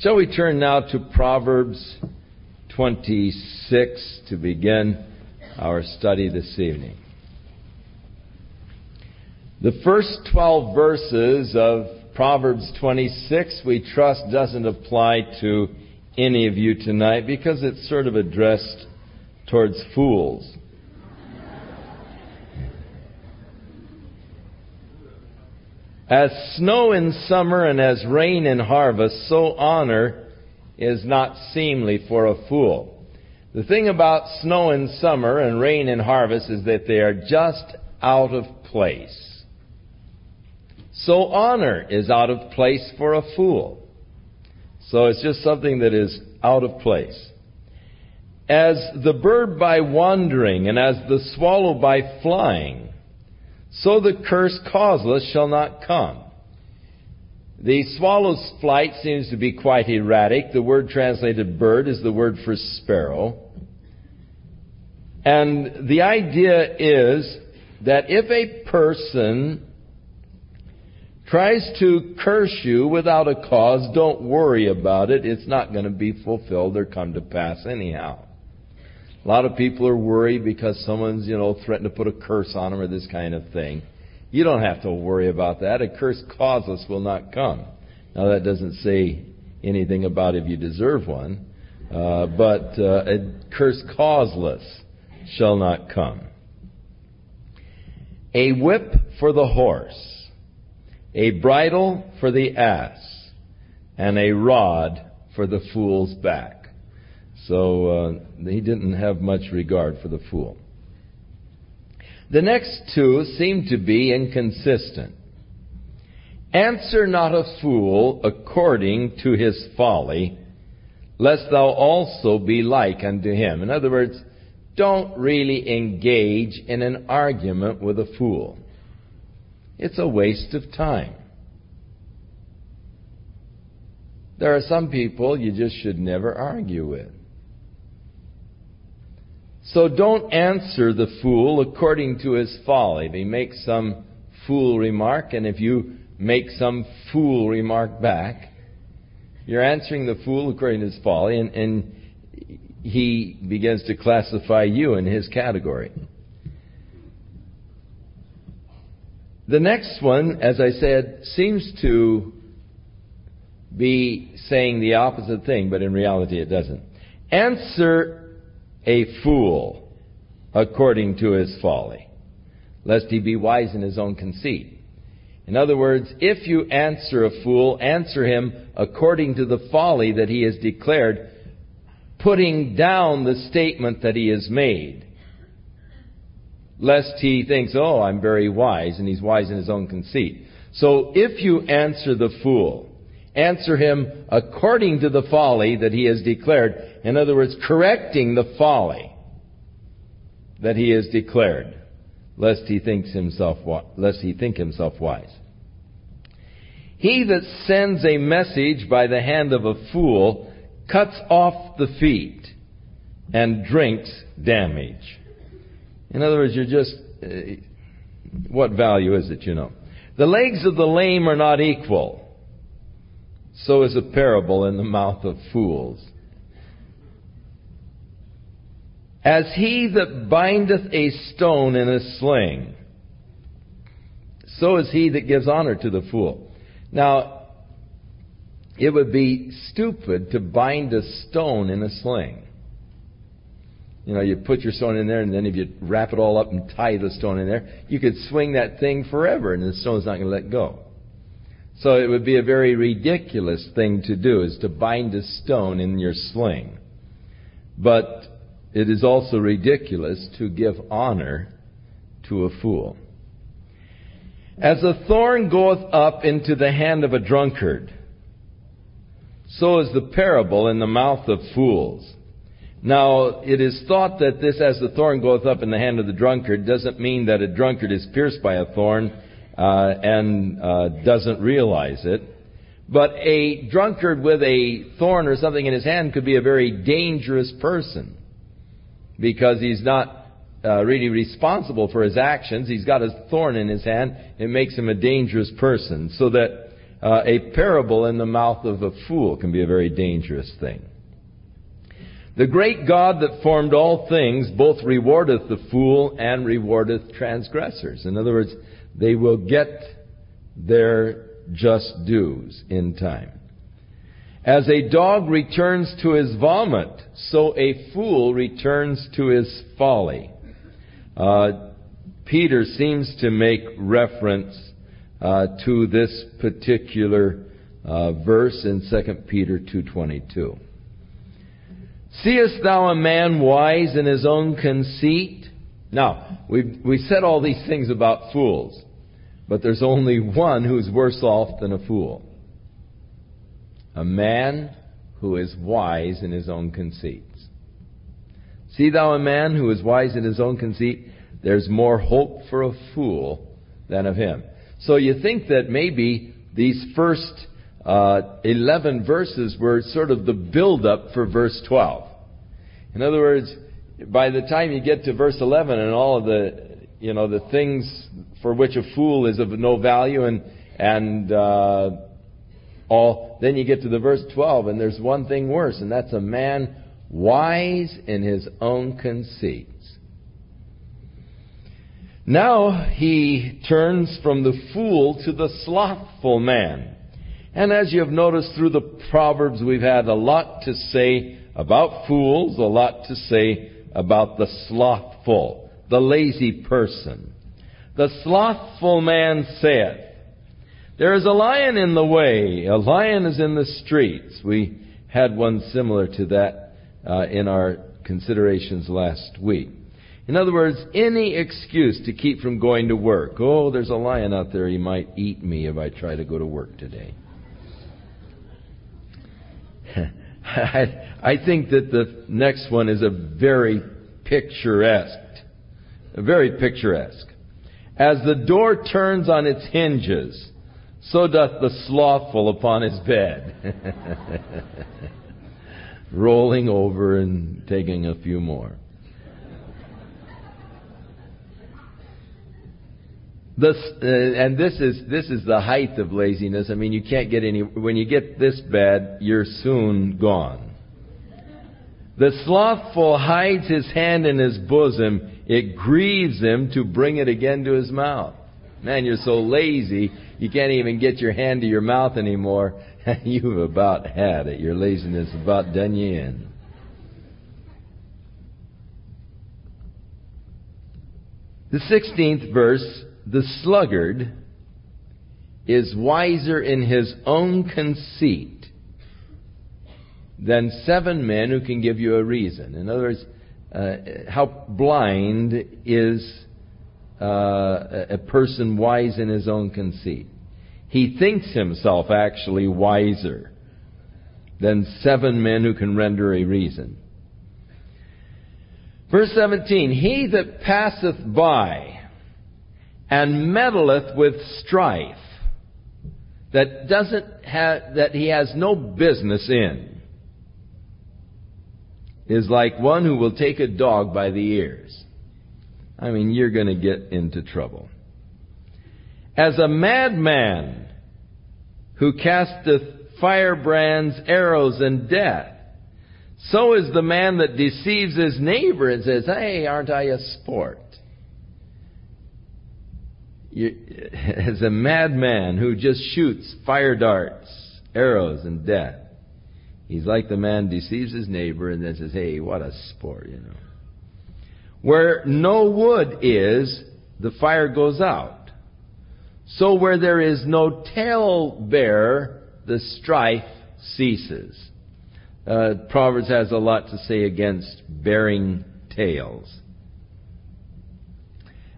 Shall we turn now to Proverbs 26 to begin our study this evening? The first 12 verses of Proverbs 26 we trust doesn't apply to any of you tonight because it's sort of addressed towards fools. As snow in summer and as rain in harvest, so honor is not seemly for a fool. The thing about snow in summer and rain in harvest is that they are just out of place. So honor is out of place for a fool. So it's just something that is out of place. As the bird by wandering and as the swallow by flying, so the curse causeless shall not come. The swallow's flight seems to be quite erratic. The word translated bird is the word for sparrow. And the idea is that if a person tries to curse you without a cause, don't worry about it. It's not going to be fulfilled or come to pass anyhow. A lot of people are worried because someone's, you know, threatened to put a curse on them or this kind of thing. You don't have to worry about that. A curse causeless will not come. Now that doesn't say anything about if you deserve one, uh, but uh, a curse causeless shall not come. A whip for the horse, a bridle for the ass, and a rod for the fool's back. So uh, he didn't have much regard for the fool. The next two seem to be inconsistent. Answer not a fool according to his folly, lest thou also be like unto him. In other words, don't really engage in an argument with a fool. It's a waste of time. There are some people you just should never argue with. So don't answer the fool according to his folly. If he makes some fool remark, and if you make some fool remark back, you're answering the fool according to his folly, and, and he begins to classify you in his category. The next one, as I said, seems to be saying the opposite thing, but in reality it doesn't. Answer a fool according to his folly, lest he be wise in his own conceit. In other words, if you answer a fool, answer him according to the folly that he has declared, putting down the statement that he has made. Lest he thinks, oh, I'm very wise, and he's wise in his own conceit. So if you answer the fool, answer him according to the folly that he has declared. In other words, correcting the folly that he has declared, lest he thinks himself lest he think himself wise. He that sends a message by the hand of a fool cuts off the feet and drinks damage. In other words, you're just uh, what value is it, you know? The legs of the lame are not equal so is a parable in the mouth of fools. As he that bindeth a stone in a sling, so is he that gives honor to the fool. Now, it would be stupid to bind a stone in a sling. You know, you put your stone in there, and then if you wrap it all up and tie the stone in there, you could swing that thing forever, and the stone's not going to let go. So it would be a very ridiculous thing to do, is to bind a stone in your sling. But it is also ridiculous to give honor to a fool. As a thorn goeth up into the hand of a drunkard, so is the parable in the mouth of fools. Now, it is thought that this, as the thorn goeth up in the hand of the drunkard, doesn't mean that a drunkard is pierced by a thorn, uh, and uh, doesn't realize it. But a drunkard with a thorn or something in his hand could be a very dangerous person because he's not uh, really responsible for his actions. He's got a thorn in his hand. It makes him a dangerous person. So that uh, a parable in the mouth of a fool can be a very dangerous thing. The great God that formed all things both rewardeth the fool and rewardeth transgressors. In other words, they will get their just dues in time. As a dog returns to his vomit, so a fool returns to his folly. Uh, Peter seems to make reference uh, to this particular uh, verse in 2 Peter 2:22. Seest thou a man wise in his own conceit? Now, we we said all these things about fools, but there's only one who's worse off than a fool. A man who is wise in his own conceits. See thou a man who is wise in his own conceit? There's more hope for a fool than of him. So you think that maybe these first uh, 11 verses were sort of the build-up for verse 12. In other words, by the time you get to verse 11 and all of the, you know, the things for which a fool is of no value and, and, uh, all, then you get to the verse 12 and there's one thing worse and that's a man wise in his own conceits. Now he turns from the fool to the slothful man. And as you have noticed through the Proverbs, we've had a lot to say about fools, a lot to say about the slothful, the lazy person. The slothful man saith, There is a lion in the way, a lion is in the streets. We had one similar to that uh, in our considerations last week. In other words, any excuse to keep from going to work. Oh, there's a lion out there, he might eat me if I try to go to work today. I, think that the next one is a very picturesque. Very picturesque. As the door turns on its hinges, so doth the slothful upon his bed. Rolling over and taking a few more. This, uh, and this is this is the height of laziness. I mean, you can't get any. When you get this bad, you're soon gone. The slothful hides his hand in his bosom. It grieves him to bring it again to his mouth. Man, you're so lazy, you can't even get your hand to your mouth anymore. You've about had it. Your laziness about done you in. The 16th verse the sluggard is wiser in his own conceit than seven men who can give you a reason. In other words, uh, how blind is uh, a person wise in his own conceit? He thinks himself actually wiser than seven men who can render a reason. Verse 17, He that passeth by and meddleth with strife that doesn't have, that he has no business in is like one who will take a dog by the ears. I mean, you're going to get into trouble. As a madman who casteth firebrands, arrows, and death, so is the man that deceives his neighbor and says, Hey, aren't I a sport? as a madman who just shoots fire darts, arrows, and death. He's like the man deceives his neighbor and then says, hey, what a sport, you know. Where no wood is, the fire goes out. So where there is no talebearer, the strife ceases. Uh, Proverbs has a lot to say against bearing tales.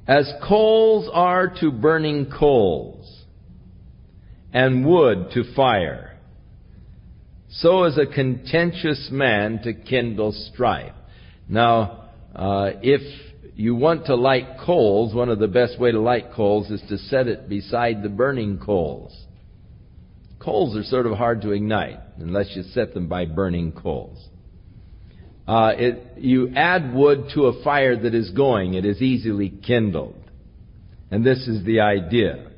As coals are to burning coals, and wood to fire, so is a contentious man to kindle strife. Now, uh, if you want to light coals, one of the best way to light coals is to set it beside the burning coals. Coals are sort of hard to ignite unless you set them by burning coals. Uh, it, you add wood to a fire that is going, it is easily kindled. And this is the idea.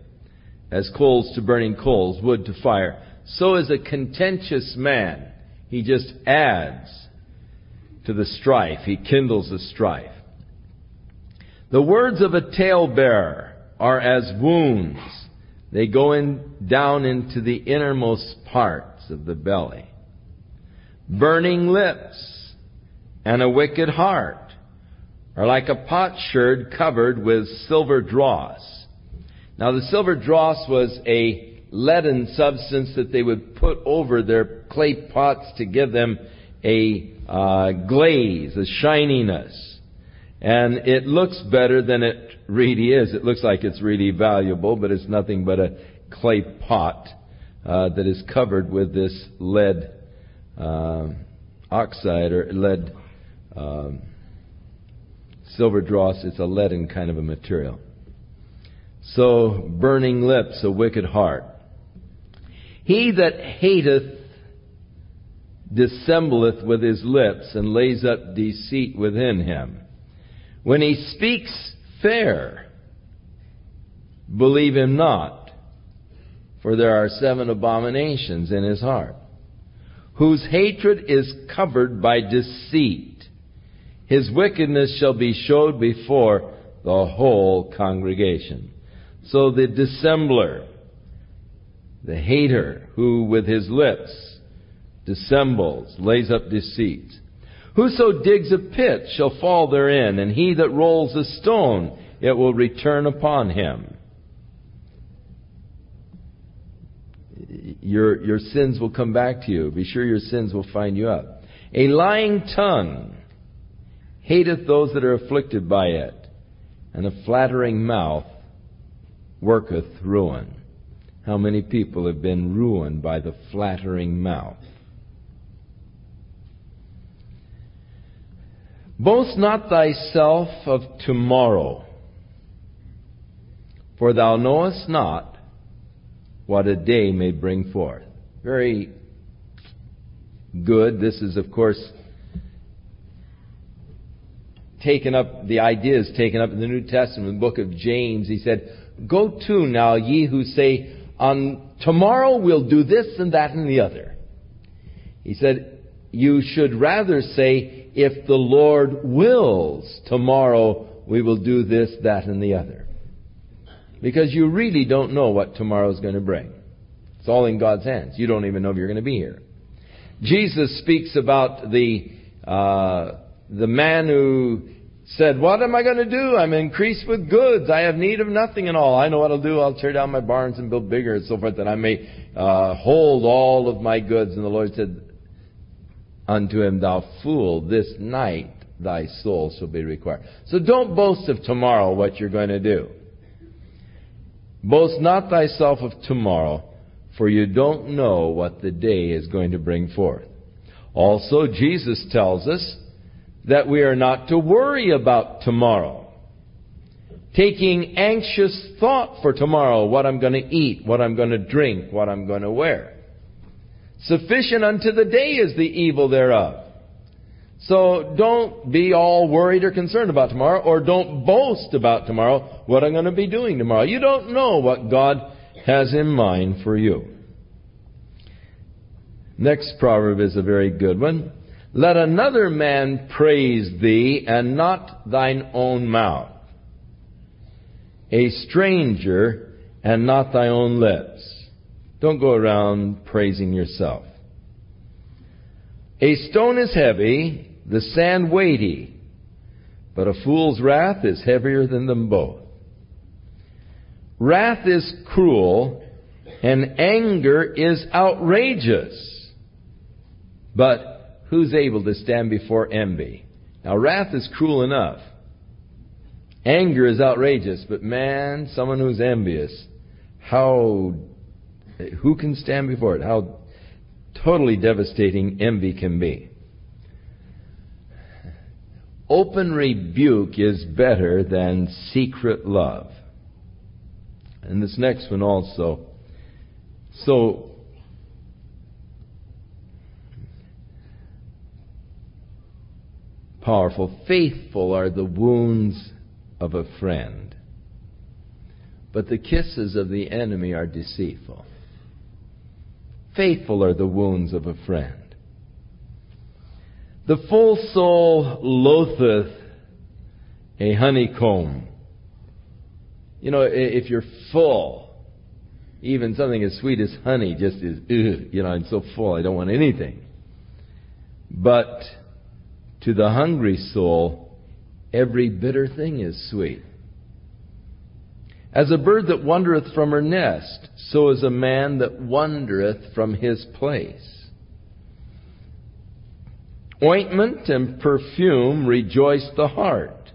as coals to burning coals, wood to fire. So is a contentious man. He just adds to the strife. He kindles the strife. The words of a talebearer are as wounds. They go in, down into the innermost parts of the belly. Burning lips and a wicked heart are like a potsherd covered with silver dross. Now the silver dross was a leaden substance that they would put over their clay pots to give them a uh, glaze, a shininess. And it looks better than it really is. It looks like it's really valuable, but it's nothing but a clay pot uh, that is covered with this lead uh, oxide or lead um, silver dross. It's a leaden kind of a material. So burning lips, a wicked heart. He that hateth dissembleth with his lips and lays up deceit within him. When he speaks fair, believe him not, for there are seven abominations in his heart, whose hatred is covered by deceit. His wickedness shall be showed before the whole congregation. So the dissembler, the hater, who with his lips dissembles, lays up deceit, Whoso digs a pit shall fall therein, and he that rolls a stone, it will return upon him. Your, your sins will come back to you. Be sure your sins will find you out. A lying tongue hateth those that are afflicted by it, and a flattering mouth worketh ruin. How many people have been ruined by the flattering mouth? Boast not thyself of tomorrow, for thou knowest not what a day may bring forth. Very good. This is, of course, taken up, the ideas taken up in the New Testament, the book of James. He said, Go to now, ye who say, On tomorrow we'll do this and that and the other. He said, You should rather say, if the Lord wills, tomorrow we will do this, that, and the other. Because you really don't know what tomorrow is going to bring. It's all in God's hands. You don't even know if you're going to be here. Jesus speaks about the uh, the man who said, "What am I going to do? I'm increased with goods. I have need of nothing and all. I know what I'll do. I'll tear down my barns and build bigger and so forth, that I may uh, hold all of my goods." And the Lord said, unto him, Thou fool, this night thy soul shall be required. So don't boast of tomorrow what you're going to do. Boast not thyself of tomorrow, for you don't know what the day is going to bring forth. Also, Jesus tells us that we are not to worry about tomorrow. Taking anxious thought for tomorrow, what I'm going to eat, what I'm going to drink, what I'm going to wear. Sufficient unto the day is the evil thereof. So don't be all worried or concerned about tomorrow, or don't boast about tomorrow, what I'm going to be doing tomorrow. You don't know what God has in mind for you. Next proverb is a very good one. Let another man praise thee, and not thine own mouth. A stranger, and not thy own lips. Don't go around praising yourself. A stone is heavy, the sand weighty, but a fool's wrath is heavier than them both. Wrath is cruel, and anger is outrageous. But who's able to stand before envy? Now, wrath is cruel enough. Anger is outrageous, but man, someone who's envious, how who can stand before it? How totally devastating envy can be. Open rebuke is better than secret love. And this next one also. So, powerful. Faithful are the wounds of a friend, but the kisses of the enemy are deceitful. Faithful are the wounds of a friend. The full soul loatheth a honeycomb. You know, if you're full, even something as sweet as honey just is, ugh, you know, I'm so full, I don't want anything. But to the hungry soul, every bitter thing is sweet. As a bird that wandereth from her nest, so is a man that wandereth from his place. Ointment and perfume rejoice the heart,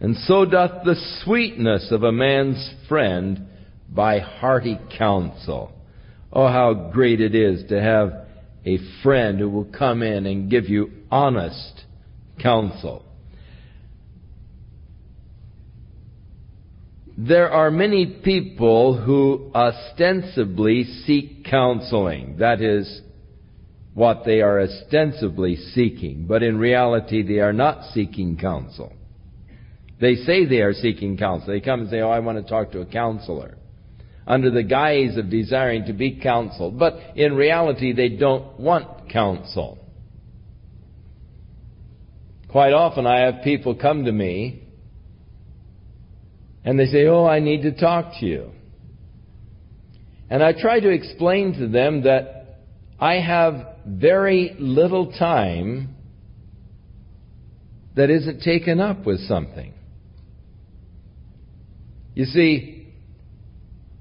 and so doth the sweetness of a man's friend by hearty counsel. Oh, how great it is to have a friend who will come in and give you honest counsel. There are many people who ostensibly seek counseling. That is what they are ostensibly seeking. But in reality, they are not seeking counsel. They say they are seeking counsel. They come and say, Oh, I want to talk to a counselor. Under the guise of desiring to be counseled. But in reality, they don't want counsel. Quite often I have people come to me and they say, Oh, I need to talk to you. And I try to explain to them that I have very little time that isn't taken up with something. You see,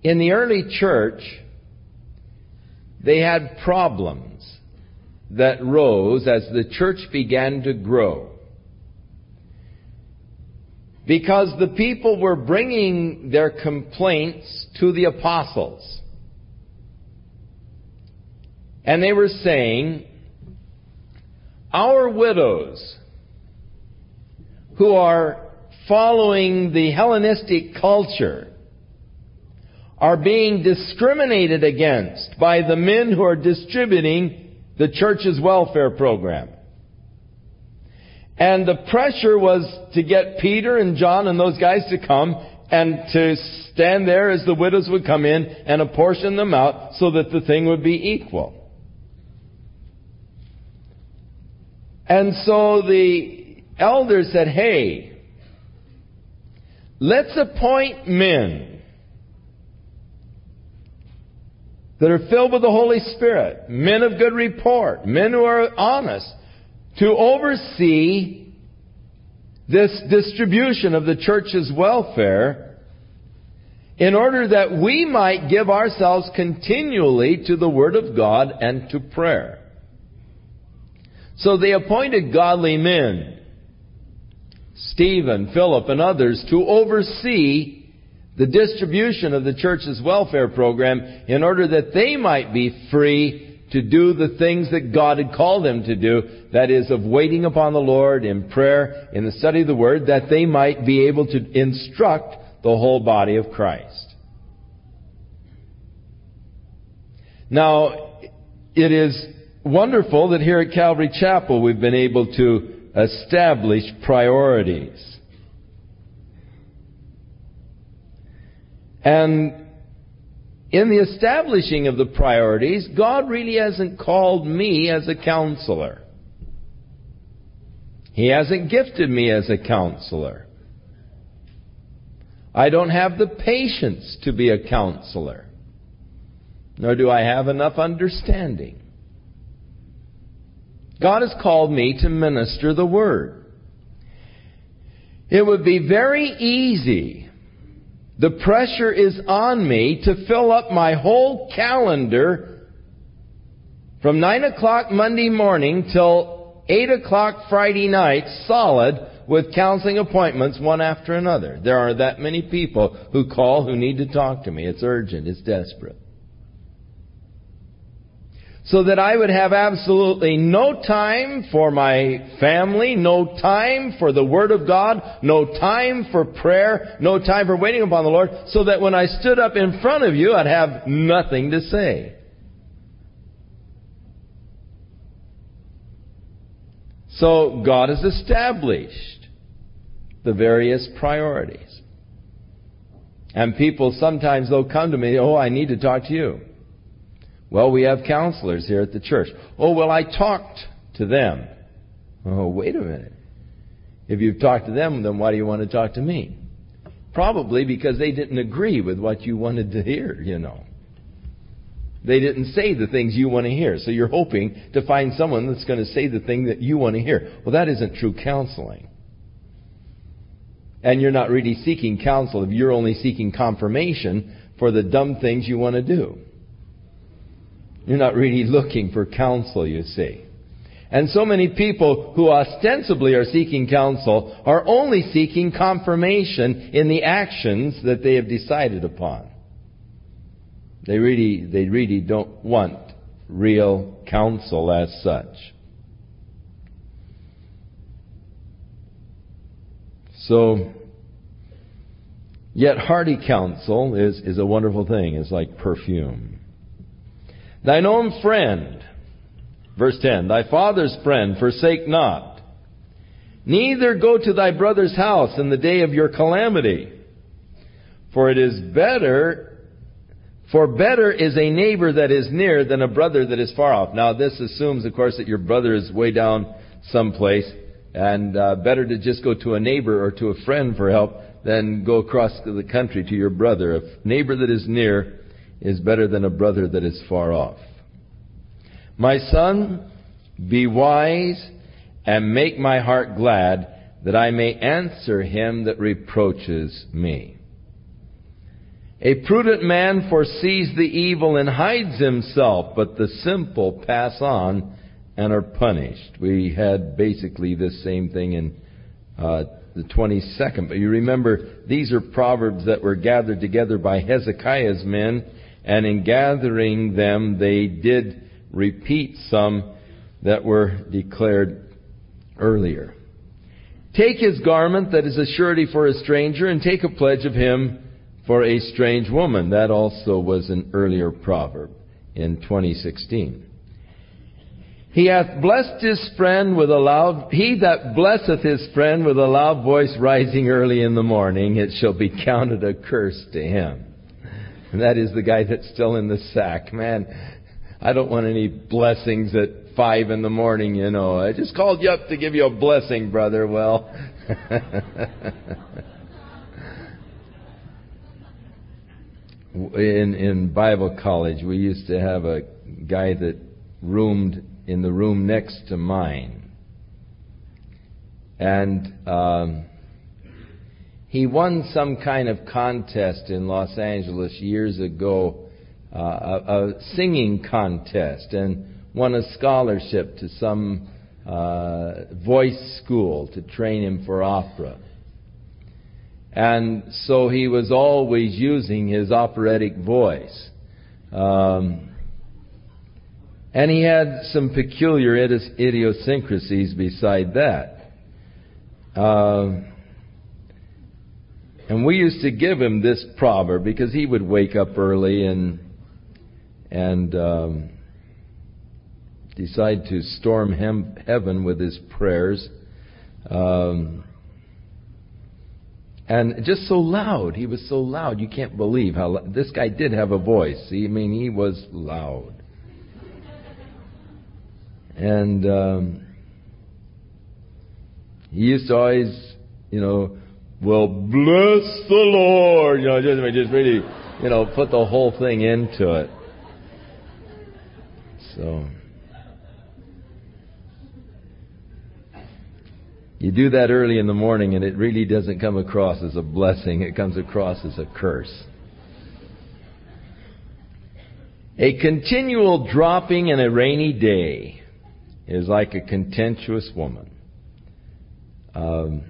in the early church, they had problems that rose as the church began to grow because the people were bringing their complaints to the apostles. And they were saying, Our widows who are following the Hellenistic culture are being discriminated against by the men who are distributing the church's welfare program. And the pressure was to get Peter and John and those guys to come and to stand there as the widows would come in and apportion them out so that the thing would be equal. And so the elders said, hey, let's appoint men that are filled with the Holy Spirit, men of good report, men who are honest, to oversee this distribution of the church's welfare in order that we might give ourselves continually to the Word of God and to prayer. So they appointed godly men, Stephen, Philip, and others, to oversee the distribution of the church's welfare program in order that they might be free to do the things that God had called them to do, that is, of waiting upon the Lord in prayer, in the study of the Word, that they might be able to instruct the whole body of Christ. Now, it is wonderful that here at Calvary Chapel we've been able to establish priorities. And in the establishing of the priorities, God really hasn't called me as a counselor. He hasn't gifted me as a counselor. I don't have the patience to be a counselor. Nor do I have enough understanding. God has called me to minister the Word. It would be very easy the pressure is on me to fill up my whole calendar from 9 o'clock Monday morning till 8 o'clock Friday night solid with counseling appointments one after another. There are that many people who call who need to talk to me. It's urgent. It's desperate so that I would have absolutely no time for my family, no time for the Word of God, no time for prayer, no time for waiting upon the Lord, so that when I stood up in front of you, I'd have nothing to say. So God has established the various priorities. And people sometimes they'll come to me, oh, I need to talk to you. Well, we have counselors here at the church. Oh, well, I talked to them. Oh, wait a minute. If you've talked to them, then why do you want to talk to me? Probably because they didn't agree with what you wanted to hear, you know. They didn't say the things you want to hear. So you're hoping to find someone that's going to say the thing that you want to hear. Well, that isn't true counseling. And you're not really seeking counsel if you're only seeking confirmation for the dumb things you want to do. You're not really looking for counsel, you see. And so many people who ostensibly are seeking counsel are only seeking confirmation in the actions that they have decided upon. They really, they really don't want real counsel as such. So, yet hearty counsel is, is a wonderful thing. It's like perfume. Thine own friend, verse 10, thy father's friend forsake not. Neither go to thy brother's house in the day of your calamity. For it is better, for better is a neighbor that is near than a brother that is far off. Now this assumes, of course, that your brother is way down someplace, and uh, better to just go to a neighbor or to a friend for help than go across the country to your brother. A neighbor that is near is better than a brother that is far off. My son, be wise and make my heart glad that I may answer him that reproaches me. A prudent man foresees the evil and hides himself, but the simple pass on and are punished. We had basically this same thing in uh, the 22nd. But you remember, these are proverbs that were gathered together by Hezekiah's men and in gathering them, they did repeat some that were declared earlier. Take his garment that is a surety for a stranger, and take a pledge of him for a strange woman. That also was an earlier proverb in 2016. He hath blessed his friend with a loud, he that blesseth his friend with a loud voice rising early in the morning, it shall be counted a curse to him. And that is the guy that's still in the sack. Man, I don't want any blessings at five in the morning, you know. I just called you up to give you a blessing, brother. Well, in in Bible college, we used to have a guy that roomed in the room next to mine, and um, he won some kind of contest in Los Angeles years ago, uh, a, a, singing contest, and won a scholarship to some uh, voice school to train him for opera. And so he was always using his operatic voice. Um, and he had some peculiar idiosyncrasies beside that. Uh, and we used to give him this proverb because he would wake up early and and um, decide to storm heaven with his prayers. Um, and just so loud. He was so loud. You can't believe how this guy did have a voice. See, I mean, he was loud. And um, he used to always, you know, well, bless the Lord. You know, just, just really, you know, put the whole thing into it. So. You do that early in the morning and it really doesn't come across as a blessing. It comes across as a curse. A continual dropping in a rainy day is like a contentious woman. Um,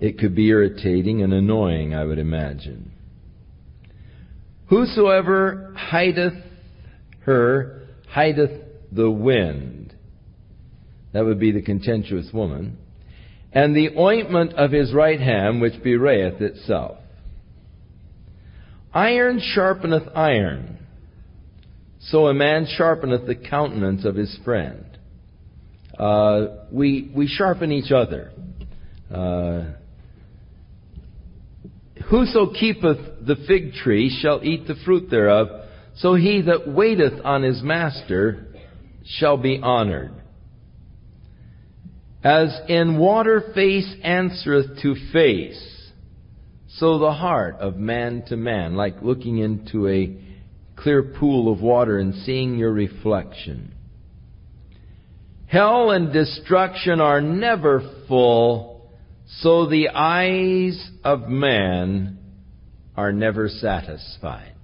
it could be irritating and annoying, I would imagine. Whosoever hideth her hideth the wind. That would be the contentious woman. And the ointment of his right hand which bewrayeth itself. Iron sharpeneth iron. So a man sharpeneth the countenance of his friend. Uh, we, we sharpen each other. Uh, Whoso keepeth the fig tree shall eat the fruit thereof, so he that waiteth on his master shall be honored. As in water face answereth to face, so the heart of man to man, like looking into a clear pool of water and seeing your reflection. Hell and destruction are never full, so the eyes of man are never satisfied.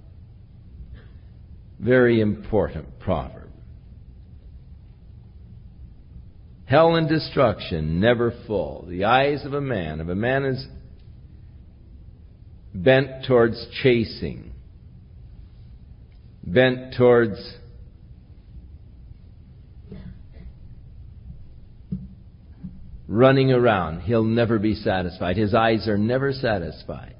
Very important proverb. Hell and destruction never full. The eyes of a man, if a man is bent towards chasing, bent towards running around. He'll never be satisfied. His eyes are never satisfied.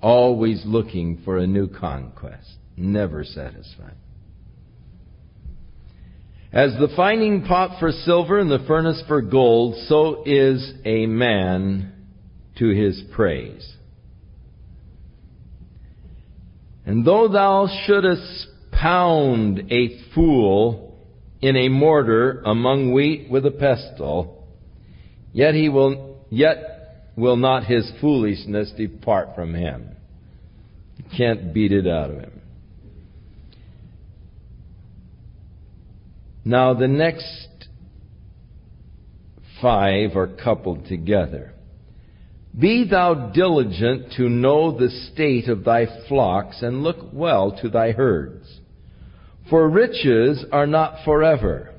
Always looking for a new conquest. Never satisfied. As the finding pot for silver and the furnace for gold, so is a man to his praise. And though thou shouldest pound a fool in a mortar among wheat with a pestle, Yet he will, yet will not his foolishness depart from him. You can't beat it out of him. Now the next five are coupled together. Be thou diligent to know the state of thy flocks and look well to thy herds. For riches are not forever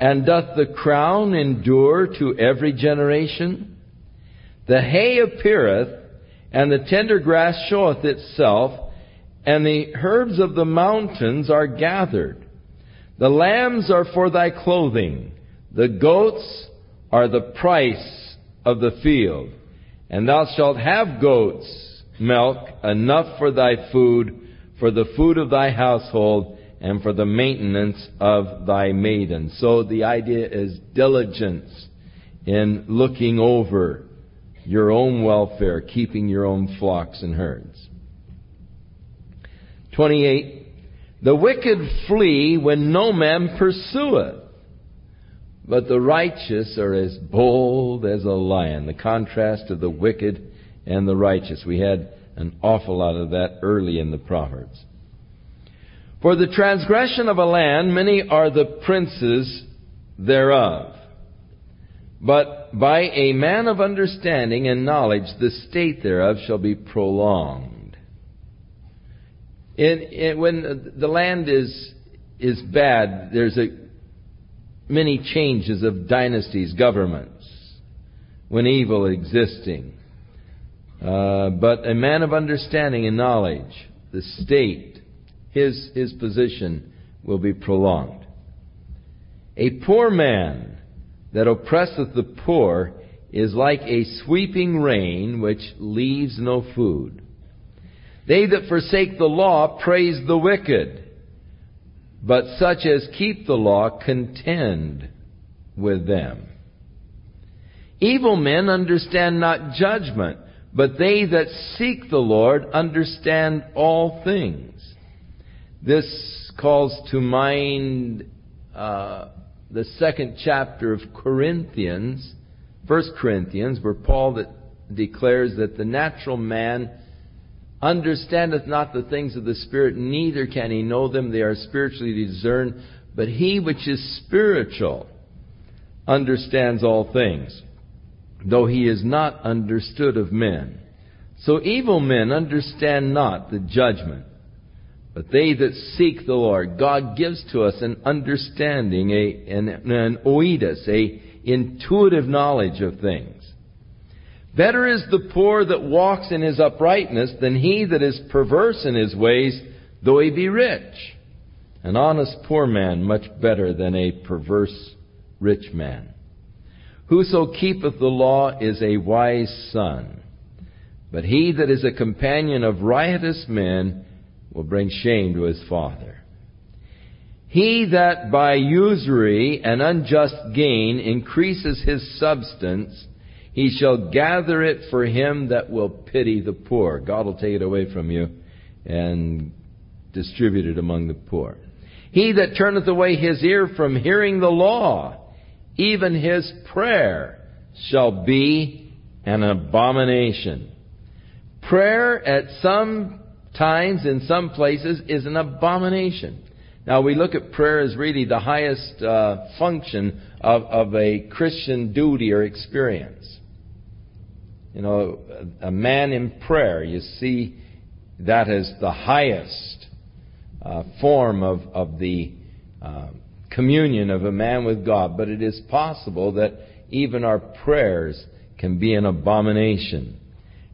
and doth the crown endure to every generation? The hay appeareth, and the tender grass showeth itself, and the herbs of the mountains are gathered. The lambs are for thy clothing, the goats are the price of the field. And thou shalt have goats, milk, enough for thy food, for the food of thy household, and for the maintenance of thy maiden. So the idea is diligence in looking over your own welfare, keeping your own flocks and herds. 28. The wicked flee when no man pursueth, but the righteous are as bold as a lion. The contrast of the wicked and the righteous. We had an awful lot of that early in the Proverbs. For the transgression of a land, many are the princes thereof. But by a man of understanding and knowledge, the state thereof shall be prolonged. In, in, when the land is, is bad, there's a, many changes of dynasties, governments, when evil existing. Uh, but a man of understanding and knowledge, the state his, his position will be prolonged. A poor man that oppresseth the poor is like a sweeping rain which leaves no food. They that forsake the law praise the wicked, but such as keep the law contend with them. Evil men understand not judgment, but they that seek the Lord understand all things. This calls to mind uh, the second chapter of Corinthians, First Corinthians, where Paul that declares that the natural man understandeth not the things of the Spirit, neither can he know them. They are spiritually discerned. But he which is spiritual understands all things, though he is not understood of men. So evil men understand not the judgment but they that seek the Lord, God gives to us an understanding, a, an, an oidus, a intuitive knowledge of things. Better is the poor that walks in his uprightness than he that is perverse in his ways, though he be rich. An honest poor man much better than a perverse rich man. Whoso keepeth the law is a wise son, but he that is a companion of riotous men will bring shame to his father. He that by usury and unjust gain increases his substance, He shall gather it for him that will pity the poor. God will take it away from you and distribute it among the poor. He that turneth away his ear from hearing the law, even his prayer shall be an abomination. Prayer at some times in some places is an abomination. Now we look at prayer as really the highest uh, function of, of a Christian duty or experience. You know, a man in prayer, you see that as the highest uh, form of, of the uh, communion of a man with God. But it is possible that even our prayers can be an abomination.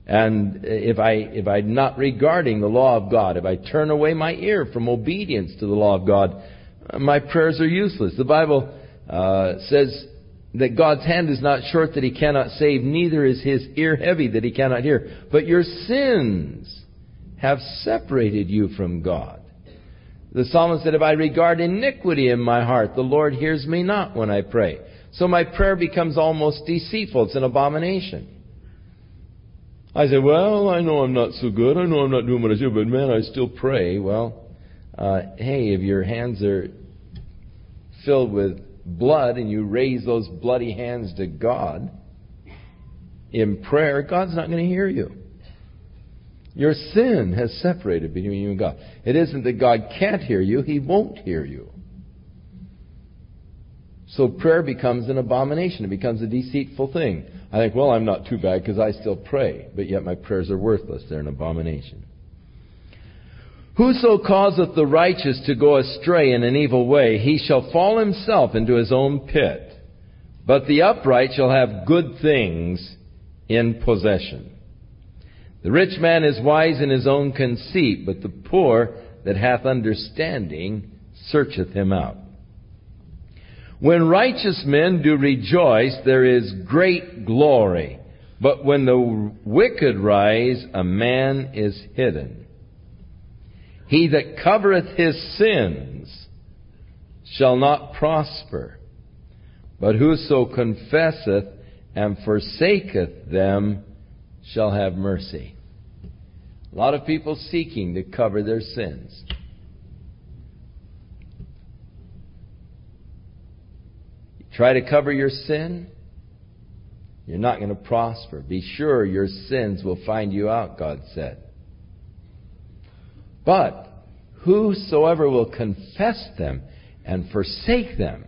And if I, if I'm not regarding the law of God, if I turn away my ear from obedience to the law of God, my prayers are useless. The Bible uh, says that God's hand is not short that he cannot save, neither is his ear heavy that he cannot hear. But your sins have separated you from God. The psalmist said, If I regard iniquity in my heart, the Lord hears me not when I pray. So my prayer becomes almost deceitful. It's an abomination. I say, well, I know I'm not so good. I know I'm not doing what I should, but man, I still pray. Well, uh, hey, if your hands are filled with blood and you raise those bloody hands to God in prayer, God's not going to hear you. Your sin has separated between you and God. It isn't that God can't hear you, He won't hear you. So prayer becomes an abomination. It becomes a deceitful thing. I think, well, I'm not too bad because I still pray, but yet my prayers are worthless. They're an abomination. Whoso causeth the righteous to go astray in an evil way, he shall fall himself into his own pit. But the upright shall have good things in possession. The rich man is wise in his own conceit, but the poor that hath understanding searcheth him out. When righteous men do rejoice, there is great glory. But when the wicked rise, a man is hidden. He that covereth his sins shall not prosper. But whoso confesseth and forsaketh them shall have mercy. A lot of people seeking to cover their sins. Try to cover your sin, you're not going to prosper. Be sure your sins will find you out, God said. But whosoever will confess them and forsake them.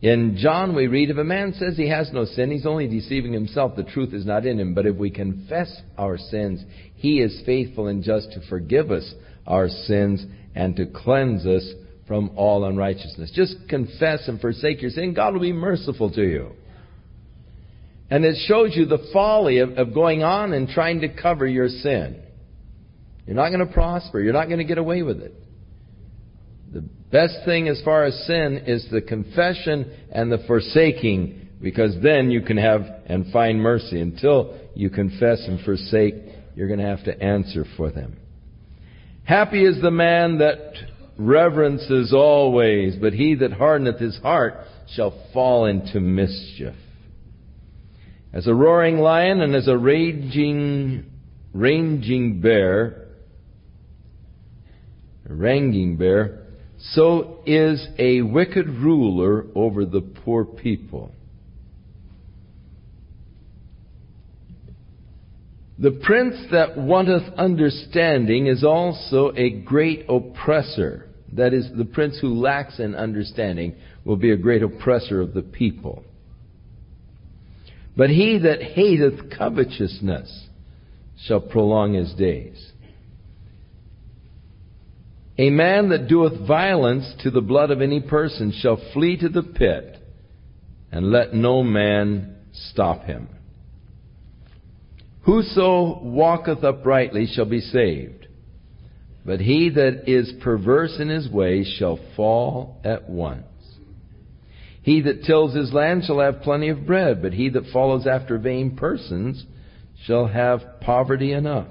In John, we read, if a man says he has no sin, he's only deceiving himself. The truth is not in him. But if we confess our sins, he is faithful and just to forgive us our sins and to cleanse us from all unrighteousness. Just confess and forsake your sin. God will be merciful to you. And it shows you the folly of, of going on and trying to cover your sin. You're not going to prosper. You're not going to get away with it. The best thing as far as sin is the confession and the forsaking, because then you can have and find mercy. Until you confess and forsake, you're going to have to answer for them. Happy is the man that reverences always, but he that hardeneth his heart shall fall into mischief. As a roaring lion and as a raging, ranging bear, a ranging bear, so is a wicked ruler over the poor people. The prince that wanteth understanding is also a great oppressor. That is, the prince who lacks in understanding will be a great oppressor of the people. But he that hateth covetousness shall prolong his days. A man that doeth violence to the blood of any person shall flee to the pit, and let no man stop him. Whoso walketh uprightly shall be saved, but he that is perverse in his way shall fall at once. He that tills his land shall have plenty of bread, but he that follows after vain persons shall have poverty enough.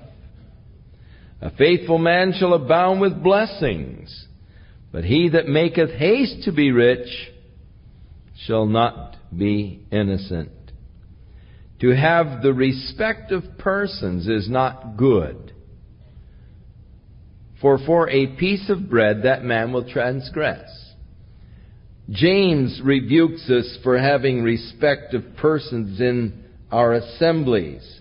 A faithful man shall abound with blessings, but he that maketh haste to be rich shall not be innocent To have the respect of persons is not good. For for a piece of bread that man will transgress. James rebukes us for having respect of persons in our assemblies.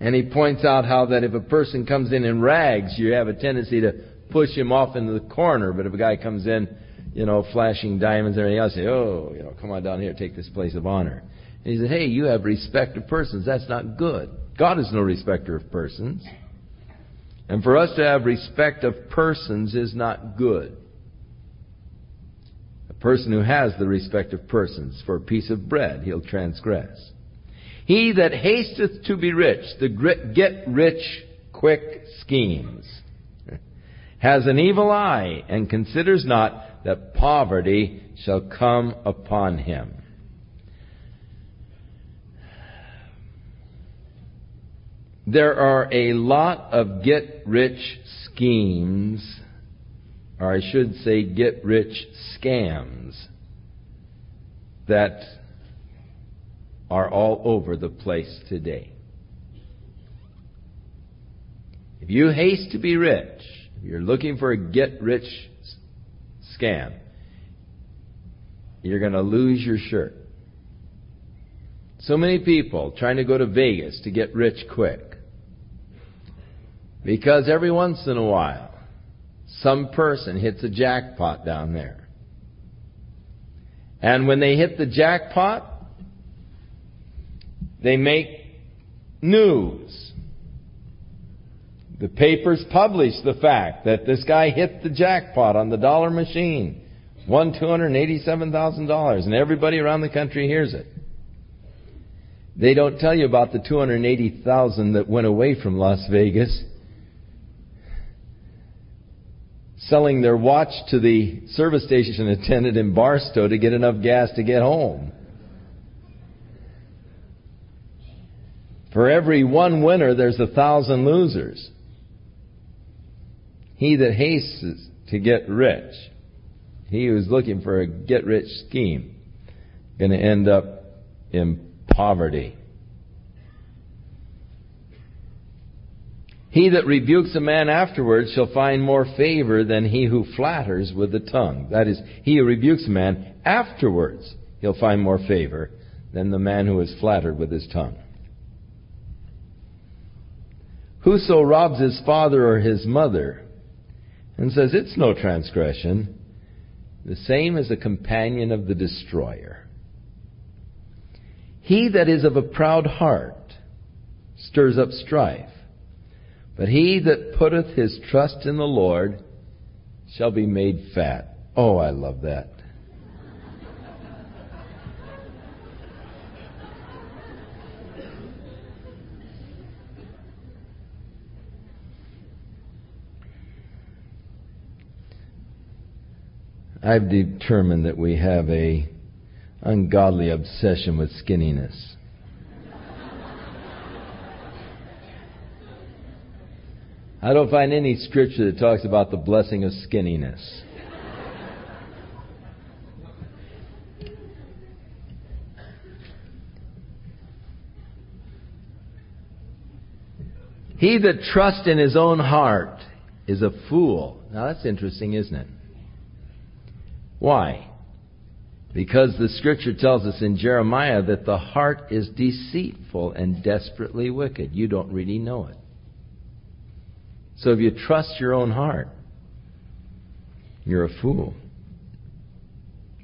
And he points out how that if a person comes in in rags, you have a tendency to push him off into the corner. But if a guy comes in, you know, flashing diamonds and everything else, say, oh, you know, come on down here, take this place of honor. And he said, hey, you have respect of persons. That's not good. God is no respecter of persons. And for us to have respect of persons is not good. A person who has the respect of persons for a piece of bread, he'll transgress. He that hasteth to be rich, the get rich quick schemes, has an evil eye and considers not that poverty shall come upon him. There are a lot of get rich schemes, or I should say get rich scams, that are all over the place today. If you haste to be rich, if you're looking for a get rich scam, you're going to lose your shirt. So many people trying to go to Vegas to get rich quick. Because every once in a while, some person hits a jackpot down there. And when they hit the jackpot, they make news. The papers publish the fact that this guy hit the jackpot on the dollar machine, won $287,000, and everybody around the country hears it. They don't tell you about the 280,000 that went away from Las Vegas selling their watch to the service station attendant in Barstow to get enough gas to get home. For every one winner, there's a thousand losers. He that hastes to get rich, he who's looking for a get rich scheme, going to end up in poverty. He that rebukes a man afterwards shall find more favor than he who flatters with the tongue. That is, he who rebukes a man afterwards, he'll find more favor than the man who is flattered with his tongue. Whoso robs his father or his mother and says it's no transgression, the same as a companion of the destroyer. He that is of a proud heart stirs up strife, but he that putteth his trust in the Lord shall be made fat. Oh, I love that. I've determined that we have a ungodly obsession with skinniness. I don't find any scripture that talks about the blessing of skinniness. He that trusts in his own heart is a fool. Now that's interesting, isn't it? Why? Because the scripture tells us in Jeremiah that the heart is deceitful and desperately wicked. You don't really know it. So if you trust your own heart, you're a fool.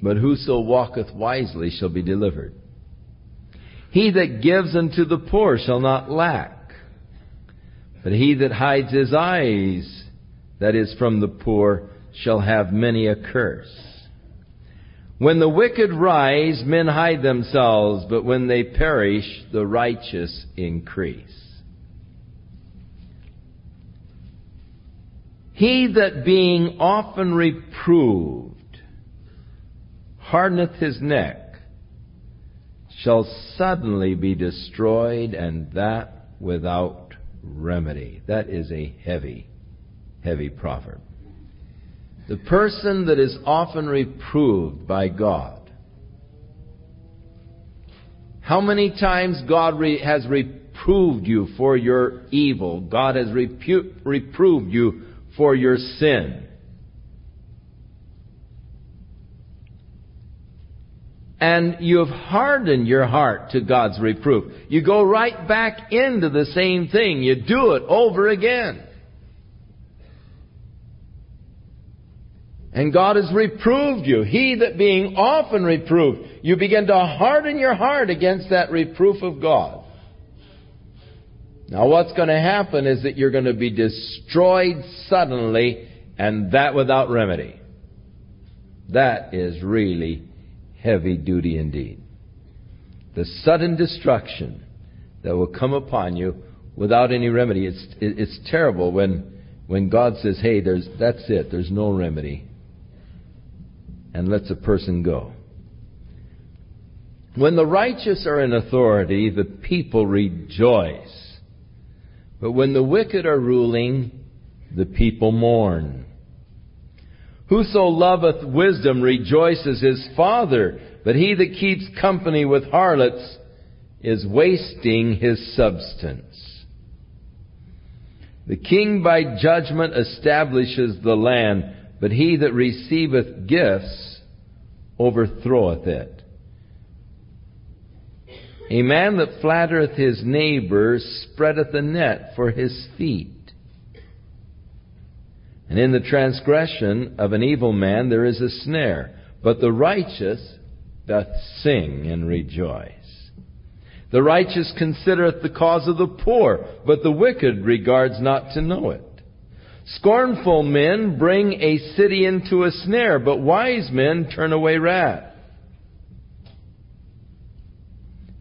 But whoso walketh wisely shall be delivered. He that gives unto the poor shall not lack. But he that hides his eyes, that is from the poor, shall have many a curse. When the wicked rise, men hide themselves, but when they perish, the righteous increase. He that being often reproved hardeneth his neck shall suddenly be destroyed, and that without remedy. That is a heavy, heavy proverb. The person that is often reproved by God How many times God re- has reproved you for your evil? God has repu- reproved you for your sin. and you have hardened your heart to God's reproof. You go right back into the same thing. You do it over again. And God has reproved you. He that being often reproved, you begin to harden your heart against that reproof of God. Now what's going to happen is that you're going to be destroyed suddenly and that without remedy. That is really heavy duty indeed. The sudden destruction that will come upon you without any remedy. It's, it's terrible when, when God says, hey, there's, that's it, there's no remedy, and lets a person go. When the righteous are in authority, the people rejoice. But when the wicked are ruling, the people mourn. Whoso loveth wisdom rejoices his father, but he that keeps company with harlots is wasting his substance. The king by judgment establishes the land, but he that receiveth gifts overthroweth it. A man that flattereth his neighbor spreadeth a net for his feet. And in the transgression of an evil man there is a snare, but the righteous doth sing and rejoice. The righteous considereth the cause of the poor, but the wicked regards not to know it. Scornful men bring a city into a snare, but wise men turn away wrath.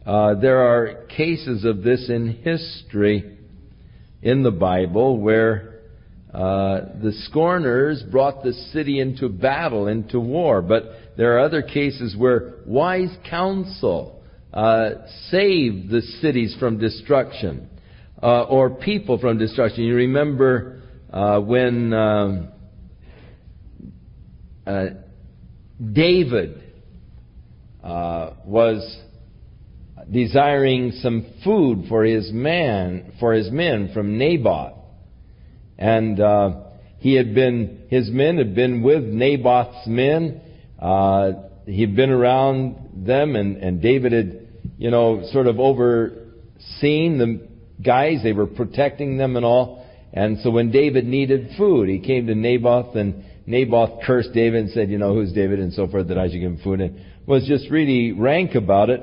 Uh, there are cases of this in history in the Bible where uh, the scorners brought the city into battle, into war. But there are other cases where wise counsel uh, saved the cities from destruction uh, or people from destruction. You remember uh, when um, uh, David was desiring some food for his man for his men from Naboth. And uh, he had been, his men had been with Naboth's men. Uh, he'd been around them, and, and David had, you know, sort of overseen the guys. They were protecting them and all. And so when David needed food, he came to Naboth, and Naboth cursed David and said, you know, who's David and so forth, that I should give him food, and was just really rank about it.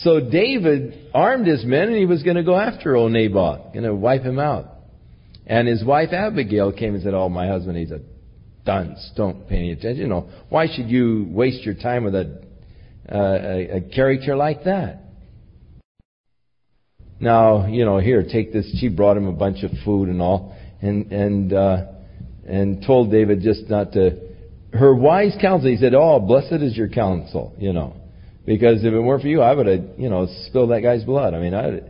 So David armed his men, and he was going to go after old Naboth, going to wipe him out. And his wife Abigail came and said, Oh, my husband, he's a dunce. Don't pay any attention. You know, why should you waste your time with a, uh, a, character like that? Now, you know, here, take this. She brought him a bunch of food and all, and and uh, and told David just not to. Her wise counsel. He said, "Oh, blessed is your counsel," you know, because if it weren't for you, I would have, you know, spilled that guy's blood. I mean, I,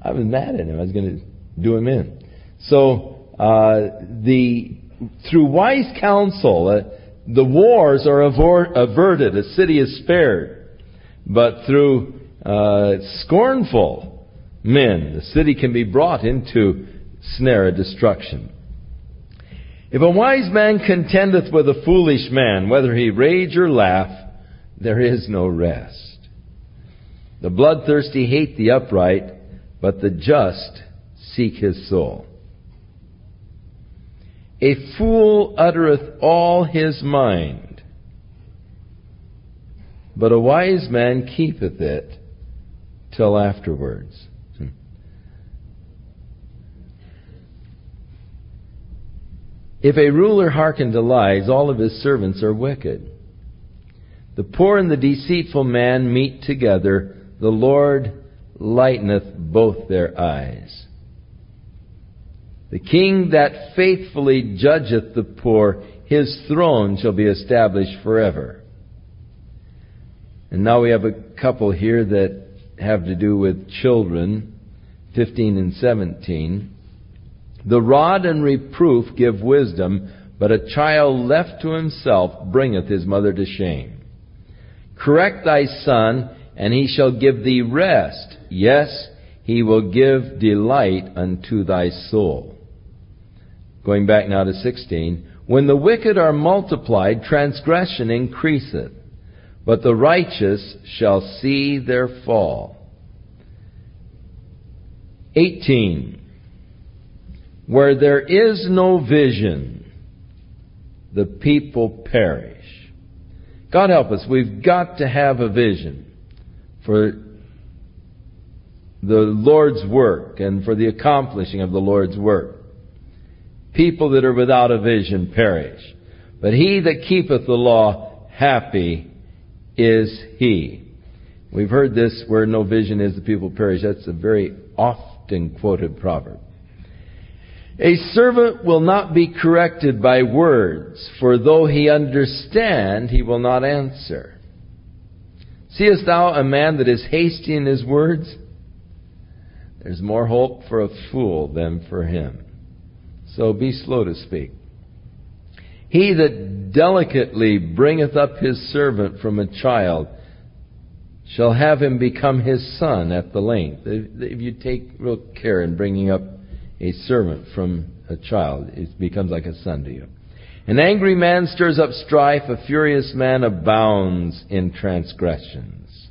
I was mad at him. I was going to do him in. So uh, the through wise counsel, uh, the wars are averted. A city is spared. But through uh, scornful men, the city can be brought into snare of destruction. If a wise man contendeth with a foolish man, whether he rage or laugh, there is no rest. The bloodthirsty hate the upright, but the just seek his soul. A fool uttereth all his mind, but a wise man keepeth it till afterwards. Hmm. If a ruler hearken to lies, all of his servants are wicked. The poor and the deceitful man meet together. The Lord lighteneth both their eyes. The king that faithfully judgeth the poor, his throne shall be established forever. And now we have a couple here that have to do with children, 15 and 17. The rod and reproof give wisdom, but a child left to himself bringeth his mother to shame. Correct thy son and he shall give thee rest. Yes, he will give delight unto thy soul. Going back now to 16. When the wicked are multiplied, transgression increaseth, but the righteous shall see their fall. 18. Where there is no vision, the people perish. God help us, we've got to have a vision for the Lord's work and for the accomplishing of the Lord's work. People that are without a vision perish. But he that keepeth the law, happy is he. We've heard this, where no vision is, the people perish. That's a very often quoted proverb. A servant will not be corrected by words, for though he understand, he will not answer. Seest thou a man that is hasty in his words? There's more hope for a fool than for him. So be slow to speak. He that delicately bringeth up his servant from a child shall have him become his son at the length. If you take real care in bringing up a servant from a child, it becomes like a son to you. An angry man stirs up strife, a furious man abounds in transgressions.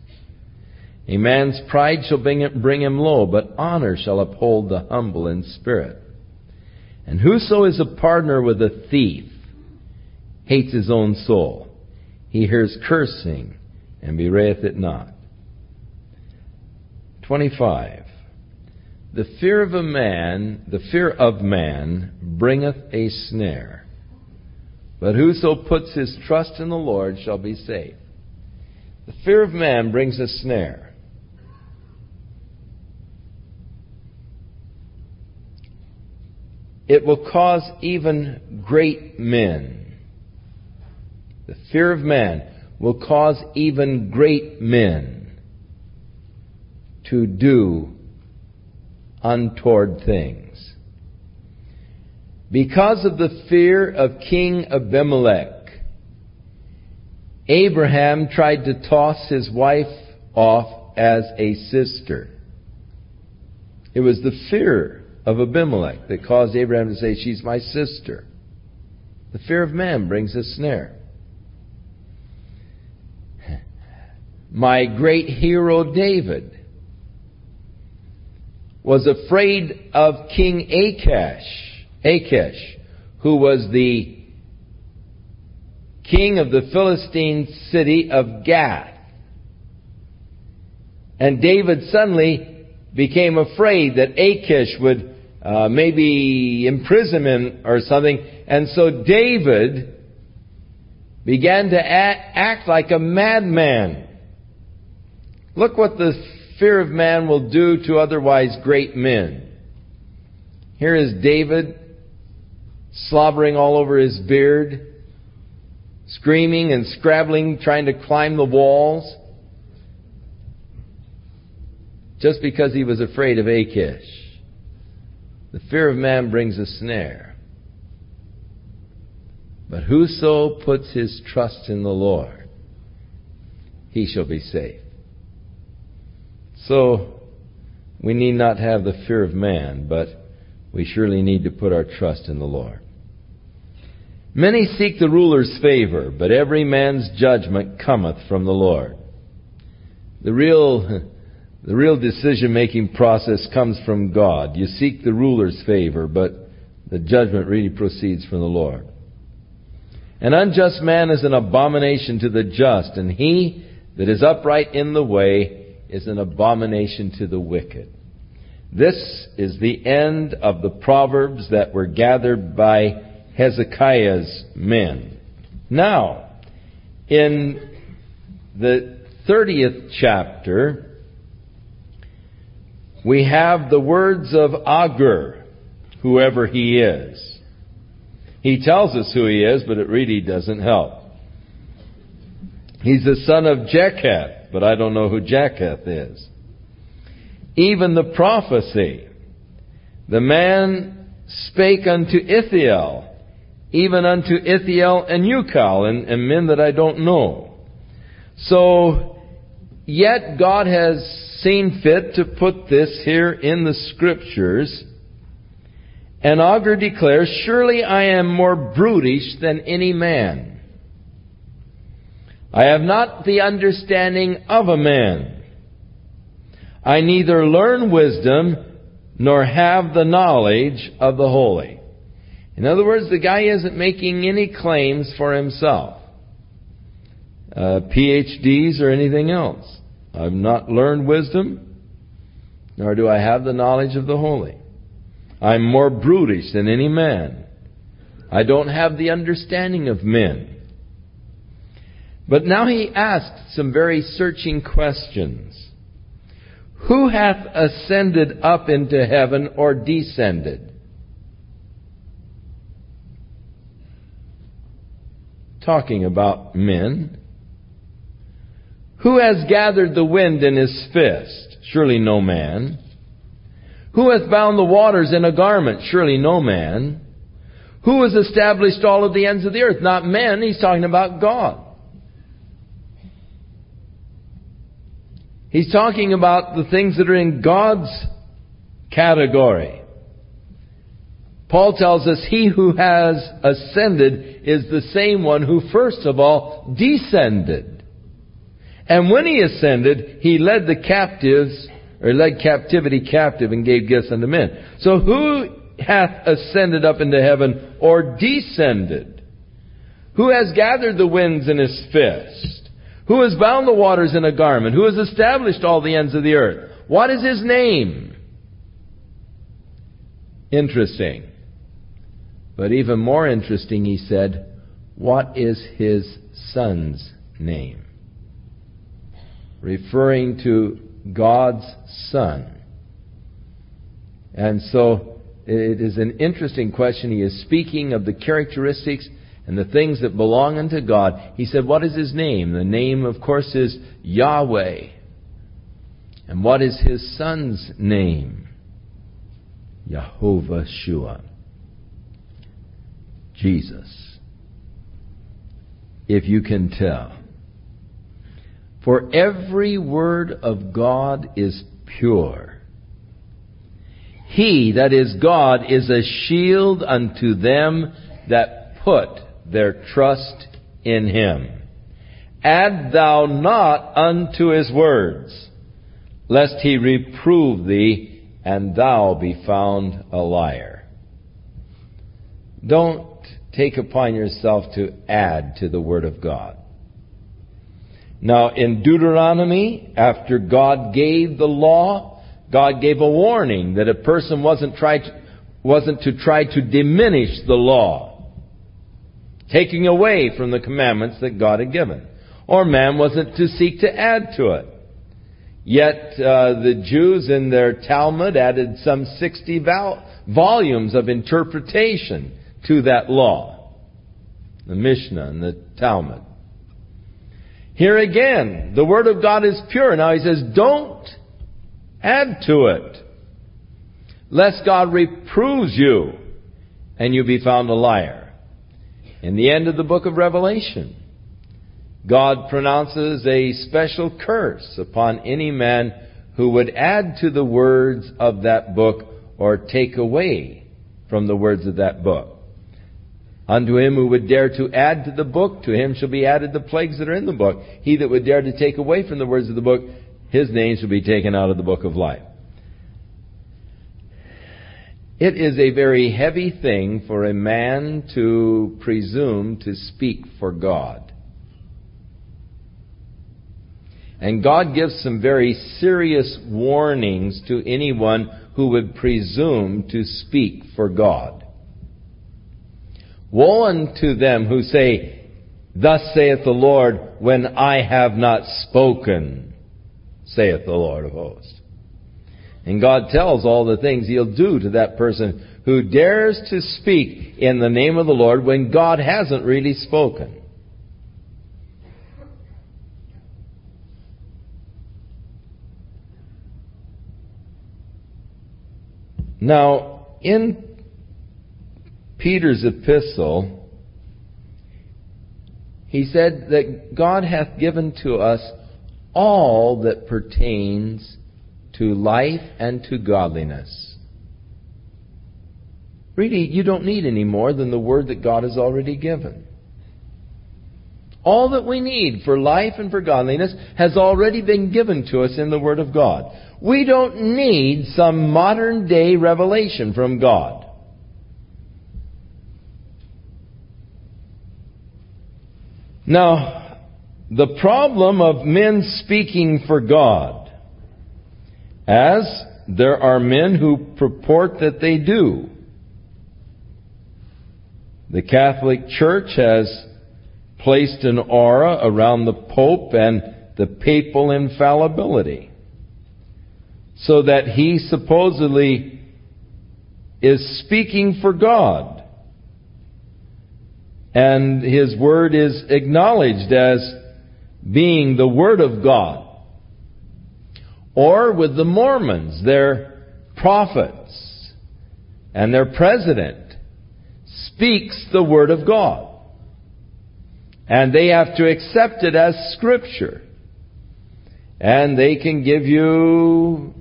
A man's pride shall bring him low, but honor shall uphold the humble in spirit. And whoso is a partner with a thief hates his own soul. He hears cursing and bewrayeth it not. 25. The fear of a man, the fear of man bringeth a snare. But whoso puts his trust in the Lord shall be saved. The fear of man brings a snare. It will cause even great men. The fear of man will cause even great men to do untoward things. Because of the fear of King Abimelech, Abraham tried to toss his wife off as a sister. It was the fear of Abimelech that caused Abraham to say, She's my sister. The fear of man brings a snare. My great hero David was afraid of King Achish, Achish, who was the king of the Philistine city of Gath. And David suddenly became afraid that Achish would uh, maybe imprison him or something. And so David began to act, act like a madman. Look what the fear of man will do to otherwise great men. Here is David slobbering all over his beard, screaming and scrabbling, trying to climb the walls, just because he was afraid of Achish. The fear of man brings a snare. But whoso puts his trust in the Lord, he shall be safe. So, we need not have the fear of man, but we surely need to put our trust in the Lord. Many seek the ruler's favor, but every man's judgment cometh from the Lord. The real, the real decision making process comes from God. You seek the ruler's favor, but the judgment really proceeds from the Lord. An unjust man is an abomination to the just, and he that is upright in the way is an abomination to the wicked. This is the end of the proverbs that were gathered by Hezekiah's men. Now, in the 30th chapter, we have the words of Agur, whoever he is. He tells us who he is, but it really doesn't help. He's the son of But I don't know who Jakeh is. Even the prophecy. The man spake unto Ithiel, even unto Ithiel and Ucal, and, and men that I don't know. So, yet God has seen fit to put this here in the scriptures. And Agur declares, Surely I am more brutish than any man. I have not the understanding of a man. I neither learn wisdom nor have the knowledge of the holy. In other words, the guy isn't making any claims for himself. Uh, PhDs or anything else. I've not learned wisdom, nor do I have the knowledge of the holy. I'm more brutish than any man. I don't have the understanding of men. But now he asks some very searching questions. Who hath ascended up into heaven or descended? Talking about men. Who has gathered the wind in his fist? Surely no man. Who hath bound the waters in a garment? Surely no man. Who has established all of the ends of the earth? Not men, he's talking about God. He's talking about the things that are in God's category. Paul tells us he who has ascended is the same one who first of all descended. And when he ascended, he led the captives or led captivity captive and gave gifts unto men. So who hath ascended up into heaven or descended? Who has gathered the winds in his fist? Who has bound the waters in a garment? Who has established all the ends of the earth? What is his name? Interesting. But even more interesting, he said, what is his son's name? Referring to God's Son. And so it is an interesting question. He is speaking of the characteristics and the things that belong unto God. He said, What is his name? The name, of course, is Yahweh. And what is his son's name? Jehovah Shua. Jesus. If you can tell. For every word of God is pure. He, that is God, is a shield unto them that put their trust in him. Add thou not unto his words, lest he reprove thee, and thou be found a liar. Don't take upon yourself to add to the Word of God. Now, in Deuteronomy, after God gave the law, God gave a warning that a person wasn't, try to, wasn't to try to diminish the law, taking away from the commandments that God had given. Or man wasn't to seek to add to it. Yet uh, the Jews in their Talmud added some 60 vol- volumes of interpretation to that law. The Mishnah and the Talmud. Here again, the Word of God is pure. Now he says, don't add to it, lest God reproves you and you be found a liar. In the end of the book of Revelation, God pronounces a special curse upon any man who would add to the words of that book or take away from the words of that book. Unto him who would dare to add to the book, to him shall be added the plagues that are in the book. He that would dare to take away from the words of the book, his name shall be taken out of the book of life. It is a very heavy thing for a man to presume to speak for God. And God gives some very serious warnings to anyone who would presume to speak for God. Woe unto them who say, Thus saith the Lord, when I have not spoken, saith the Lord of hosts. And God tells all the things He'll do to that person who dares to speak in the name of the Lord when God hasn't really spoken. Now, in Peter's epistle, he said that God hath given to us all that pertains to life and to godliness. Really, you don't need any more than the word that God has already given. All that we need for life and for godliness has already been given to us in the Word of God. We don't need some modern day revelation from God. Now, the problem of men speaking for God, as there are men who purport that they do. The Catholic Church has placed an aura around the Pope and the papal infallibility so that he supposedly is speaking for God. And his word is acknowledged as being the word of God. Or with the Mormons, their prophets and their president speaks the word of God. And they have to accept it as scripture. And they can give you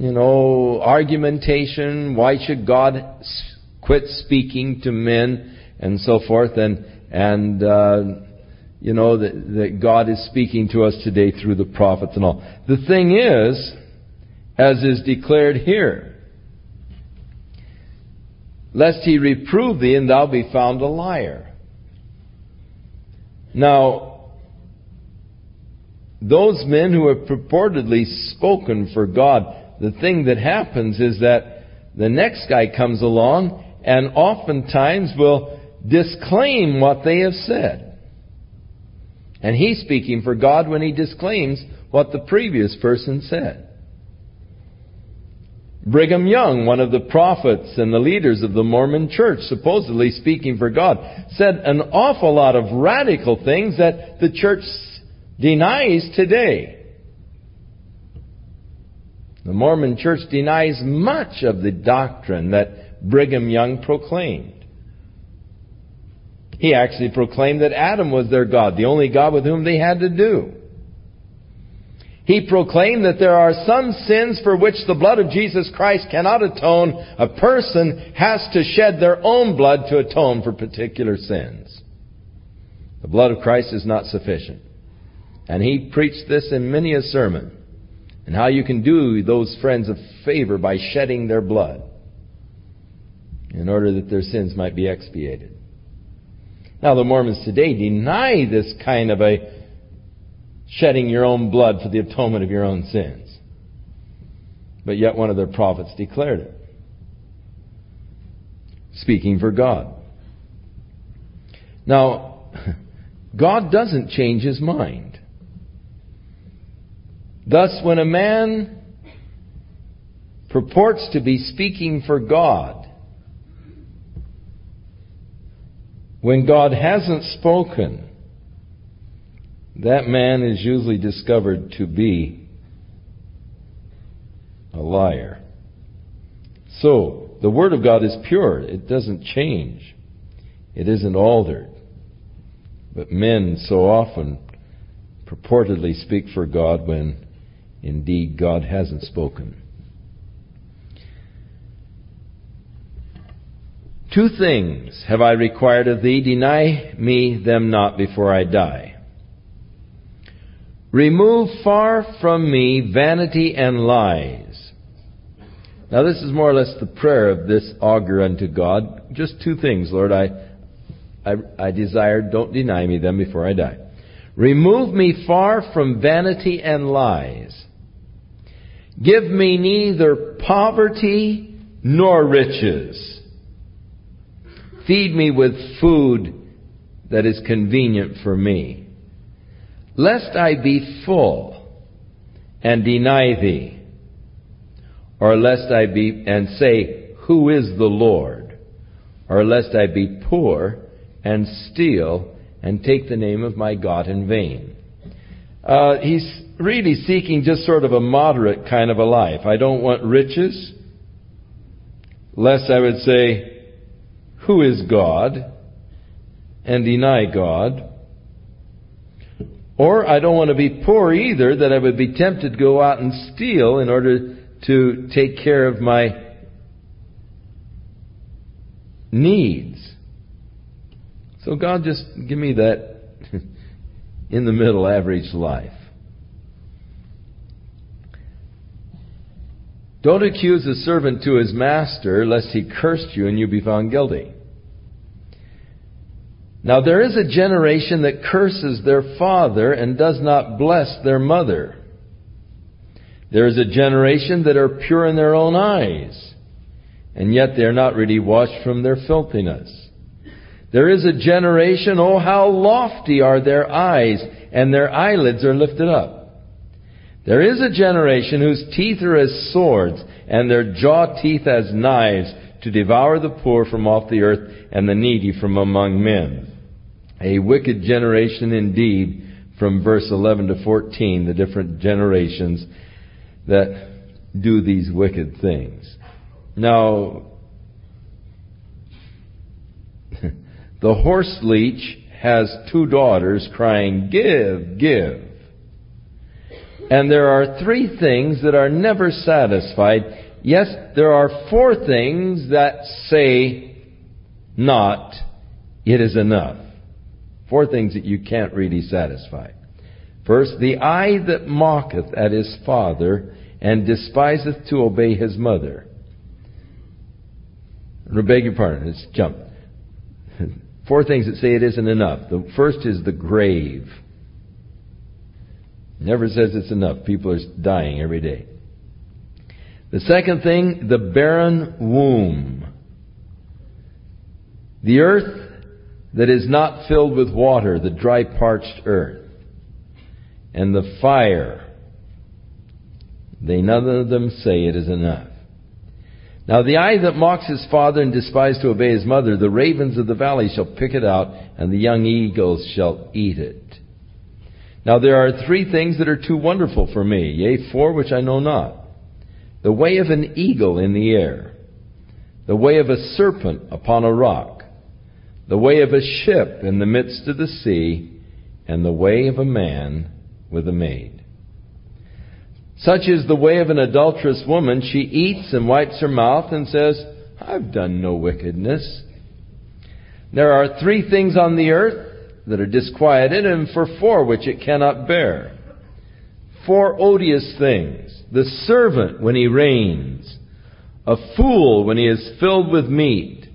you know, argumentation. Why should God quit speaking to men and so forth? And and uh, you know that, that God is speaking to us today through the prophets and all. The thing is, as is declared here, lest he reprove thee and thou be found a liar. Now, those men who have purportedly spoken for God the thing that happens is that the next guy comes along and oftentimes will disclaim what they have said. And he's speaking for God when he disclaims what the previous person said. Brigham Young, one of the prophets and the leaders of the Mormon church, supposedly speaking for God, said an awful lot of radical things that the church denies today. The Mormon church denies much of the doctrine that Brigham Young proclaimed. He actually proclaimed that Adam was their God, the only God with whom they had to do. He proclaimed that there are some sins for which the blood of Jesus Christ cannot atone. A person has to shed their own blood to atone for particular sins. The blood of Christ is not sufficient. And he preached this in many a sermon and how you can do those friends a favor by shedding their blood in order that their sins might be expiated. Now, the Mormons today deny this kind of a shedding your own blood for the atonement of your own sins. But yet, one of their prophets declared it, speaking for God. Now, God doesn't change his mind. Thus, when a man purports to be speaking for God, when God hasn't spoken, that man is usually discovered to be a liar. So, the Word of God is pure. It doesn't change. It isn't altered. But men so often purportedly speak for God when Indeed, God hasn't spoken. Two things have I required of thee, deny me them not before I die. Remove far from me vanity and lies. Now this is more or less the prayer of this Agur unto God. Just two things, Lord, I, I, I desire, don't deny me them before I die. Remove me far from vanity and lies. Give me neither poverty nor riches. Feed me with food that is convenient for me, lest I be full and deny thee, or lest I be and say, Who is the Lord? Or lest I be poor and steal and take the name of my God in vain. Uh, he's really seeking just sort of a moderate kind of a life. I don't want riches, lest I would say, Who is God? and deny God. Or I don't want to be poor either, that I would be tempted to go out and steal in order to take care of my needs. So God just give me that in the middle average life. Don't accuse a servant to his master lest he cursed you and you be found guilty. Now there is a generation that curses their father and does not bless their mother. There is a generation that are pure in their own eyes, and yet they are not really washed from their filthiness. There is a generation, oh how lofty are their eyes, and their eyelids are lifted up. There is a generation whose teeth are as swords, and their jaw teeth as knives, to devour the poor from off the earth and the needy from among men. A wicked generation indeed, from verse 11 to 14, the different generations that do these wicked things. Now, the horse leech has two daughters crying, Give, give. And there are three things that are never satisfied. Yes, there are four things that say not, it is enough. Four things that you can't really satisfy. First, the eye that mocketh at his father and despiseth to obey his mother. I beg your pardon, let's jump. Four things that say it isn't enough. The first is the grave. Never says it's enough. People are dying every day. The second thing, the barren womb. The earth that is not filled with water, the dry parched earth. And the fire they none of them say it is enough. Now the eye that mocks his father and despises to obey his mother, the ravens of the valley shall pick it out, and the young eagles shall eat it. Now there are three things that are too wonderful for me, yea, four which I know not. The way of an eagle in the air, the way of a serpent upon a rock, the way of a ship in the midst of the sea, and the way of a man with a maid. Such is the way of an adulterous woman. She eats and wipes her mouth and says, I've done no wickedness. There are three things on the earth that are disquieted, and for four which it cannot bear. Four odious things. The servant when he reigns, a fool when he is filled with meat,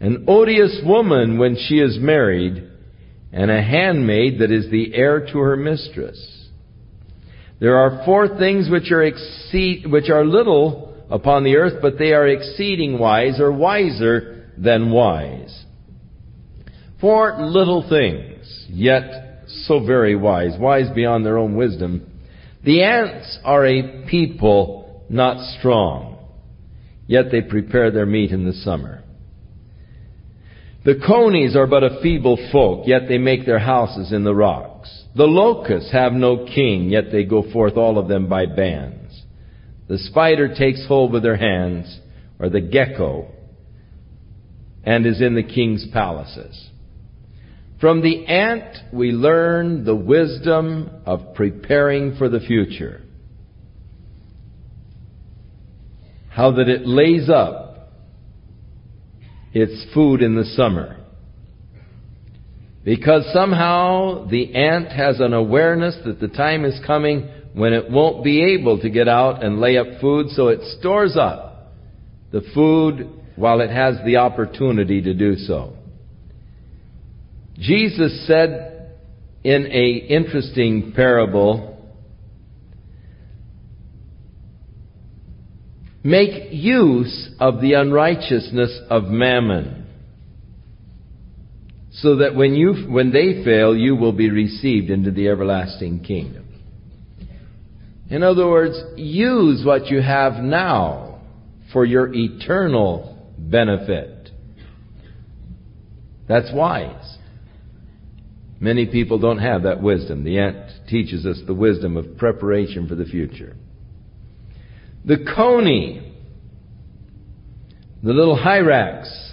an odious woman when she is married, and a handmaid that is the heir to her mistress. There are four things which are exceed, which are little upon the earth, but they are exceeding wise or wiser than wise. Four little things, yet so very wise, wise beyond their own wisdom. The ants are a people not strong, yet they prepare their meat in the summer. The conies are but a feeble folk, yet they make their houses in the rocks. The locusts have no king, yet they go forth all of them by bands. The spider takes hold with her hands, or the gecko, and is in the king's palaces. From the ant, we learn the wisdom of preparing for the future. How that it lays up its food in the summer. Because somehow the ant has an awareness that the time is coming when it won't be able to get out and lay up food, so it stores up the food while it has the opportunity to do so. Jesus said in a interesting parable, make use of the unrighteousness of mammon so that when you when they fail you will be received into the everlasting kingdom. In other words use what you have now for your eternal benefit. That's wise many people don't have that wisdom the ant teaches us the wisdom of preparation for the future the coney the little hyrax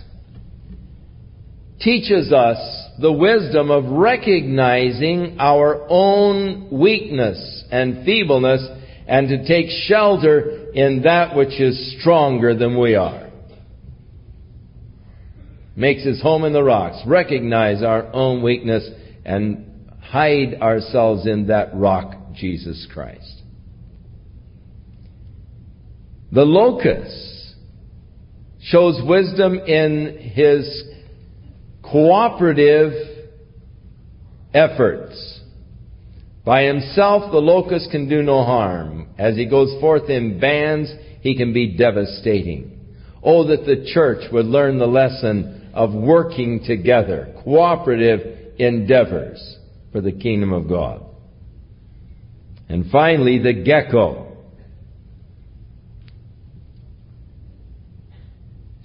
teaches us the wisdom of recognizing our own weakness and feebleness and to take shelter in that which is stronger than we are. Makes his home in the rocks. Recognize our own weakness and hide ourselves in that rock, Jesus Christ. The locust shows wisdom in his cooperative efforts. By himself, the locust can do no harm. As he goes forth in bands, he can be devastating. Oh, that the church would learn the lesson of working together, cooperative endeavors for the kingdom of God. And finally, the gecko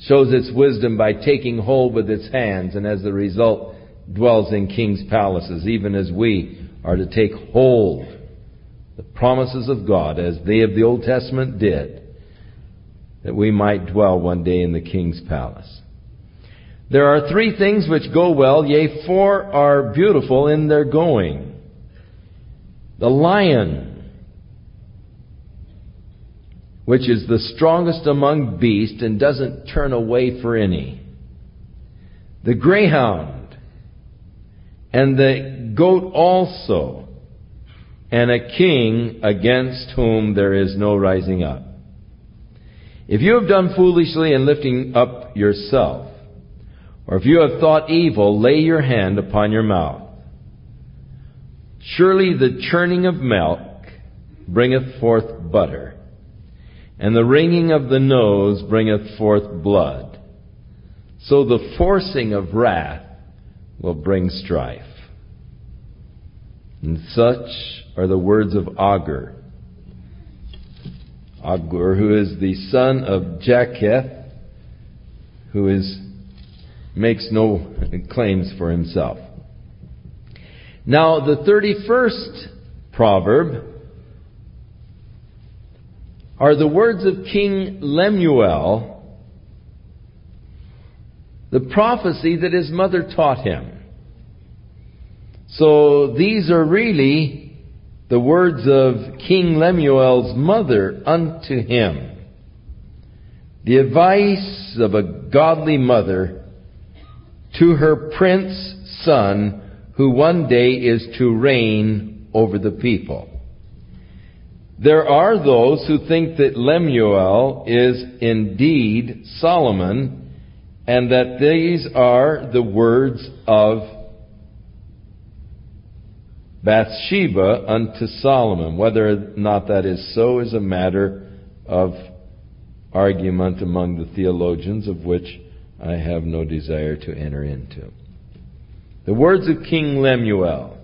shows its wisdom by taking hold with its hands, and as a result, dwells in king's palaces, even as we are to take hold the promises of God, as they of the Old Testament did, that we might dwell one day in the king's palace. There are three things which go well, yea, four are beautiful in their going. The lion which is the strongest among beasts and doesn't turn away for any. The greyhound and the goat also, and a king against whom there is no rising up. If you have done foolishly in lifting up yourself, or if you have thought evil, lay your hand upon your mouth. Surely the churning of milk bringeth forth butter and the wringing of the nose bringeth forth blood. So the forcing of wrath will bring strife. And such are the words of Agur. Agur, who is the son of Jakeh, who is, makes no claims for himself. Now, the 31st proverb are the words of King Lemuel, the prophecy that his mother taught him. So these are really the words of King Lemuel's mother unto him. The advice of a godly mother to her prince son who one day is to reign over the people. There are those who think that Lemuel is indeed Solomon and that these are the words of Bathsheba unto Solomon. Whether or not that is so is a matter of argument among the theologians of which I have no desire to enter into. The words of King Lemuel,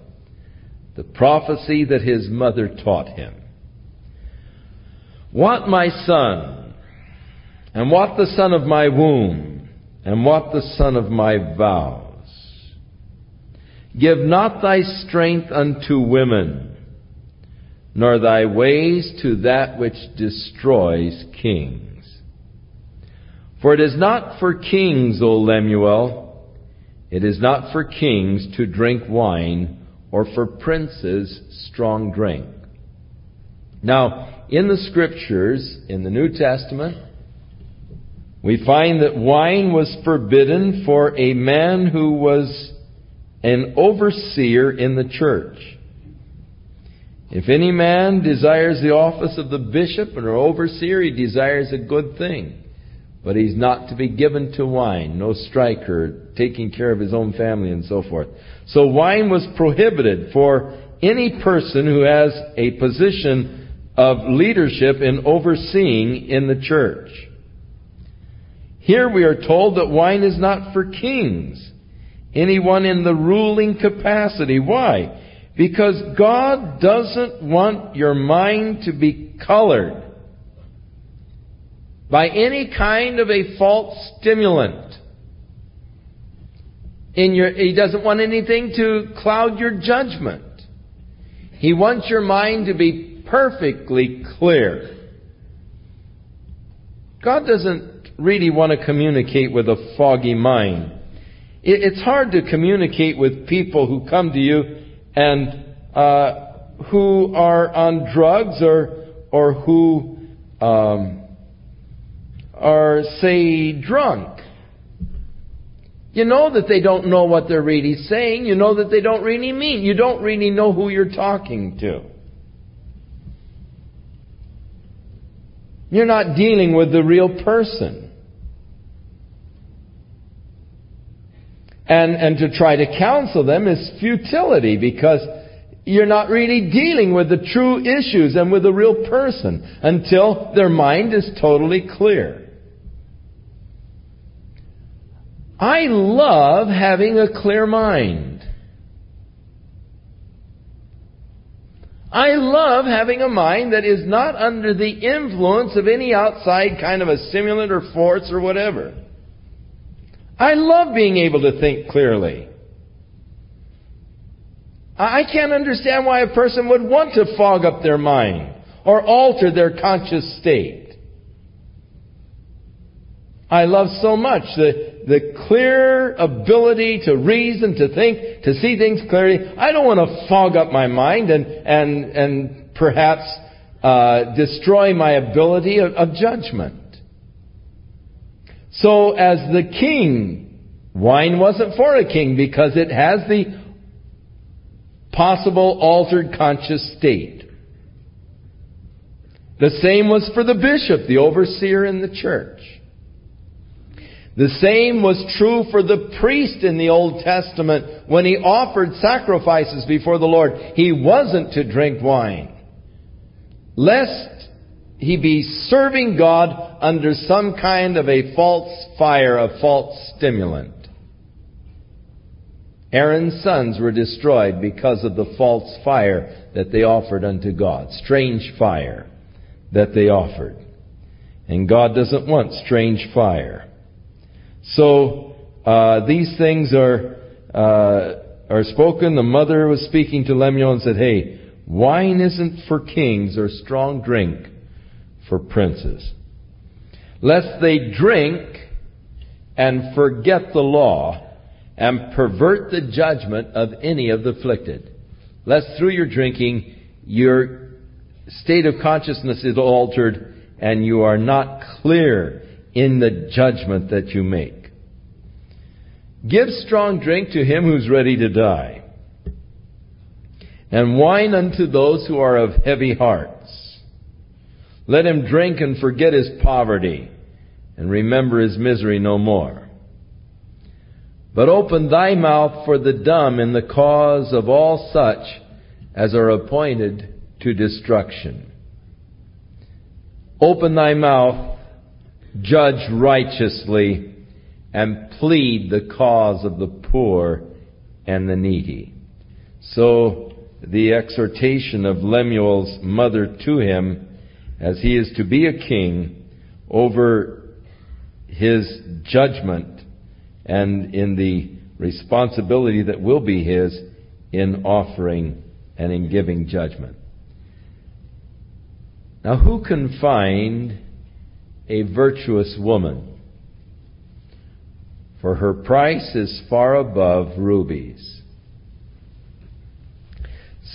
the prophecy that his mother taught him. What my son, and what the son of my womb, and what the son of my vows. Give not thy strength unto women, nor thy ways to that which destroys kings. For it is not for kings, O Lemuel, it is not for kings to drink wine, or for princes strong drink. Now, in the scriptures, in the New Testament, we find that wine was forbidden for a man who was an overseer in the church. If any man desires the office of the bishop or overseer, he desires a good thing. But he's not to be given to wine, no striker, taking care of his own family and so forth. So wine was prohibited for any person who has a position of leadership in overseeing in the church. Here we are told that wine is not for kings, anyone in the ruling capacity. Why? Because God doesn't want your mind to be colored by any kind of a false stimulant. In your, he doesn't want anything to cloud your judgment. He wants your mind to be perfectly clear. God doesn't really want to communicate with a foggy mind. It's hard to communicate with people who come to you and uh, who are on drugs or or who um, are say drunk. You know that they don't know what they're really saying. You know that they don't really mean. You don't really know who you're talking to. You're not dealing with the real person. And, and to try to counsel them is futility because you're not really dealing with the true issues and with the real person until their mind is totally clear. I love having a clear mind. I love having a mind that is not under the influence of any outside kind of a stimulant or force or whatever. I love being able to think clearly. I can't understand why a person would want to fog up their mind or alter their conscious state. I love so much the, the clear ability to reason, to think, to see things clearly. I don't want to fog up my mind and, and, and perhaps uh, destroy my ability of, of judgment. So as the king, wine wasn't for a king because it has the possible altered conscious state. The same was for the bishop, the overseer in the church. The same was true for the priest in the Old Testament when he offered sacrifices before the Lord. He wasn't to drink wine. Lest he be serving God under some kind of a false fire, a false stimulant. Aaron's sons were destroyed because of the false fire that they offered unto God. Strange fire that they offered. And God doesn't want strange fire. So uh, these things are uh, are spoken. The mother was speaking to Lemuel and said, "Hey, wine isn't for kings or strong drink for princes, lest they drink and forget the law." And pervert the judgment of any of the afflicted. Lest through your drinking your state of consciousness is altered and you are not clear in the judgment that you make. Give strong drink to him who's ready to die, and wine unto those who are of heavy hearts. Let him drink and forget his poverty, and remember his misery no more. But open thy mouth for the dumb in the cause of all such as are appointed to destruction. Open thy mouth judge righteously, and plead the cause of the poor and the needy. So the exhortation of Lemuel's mother to him, as he is to be a king over his judgment and in the responsibility that will be his in offering and in giving judgment. Now, who can find a virtuous woman, for her price is far above rubies.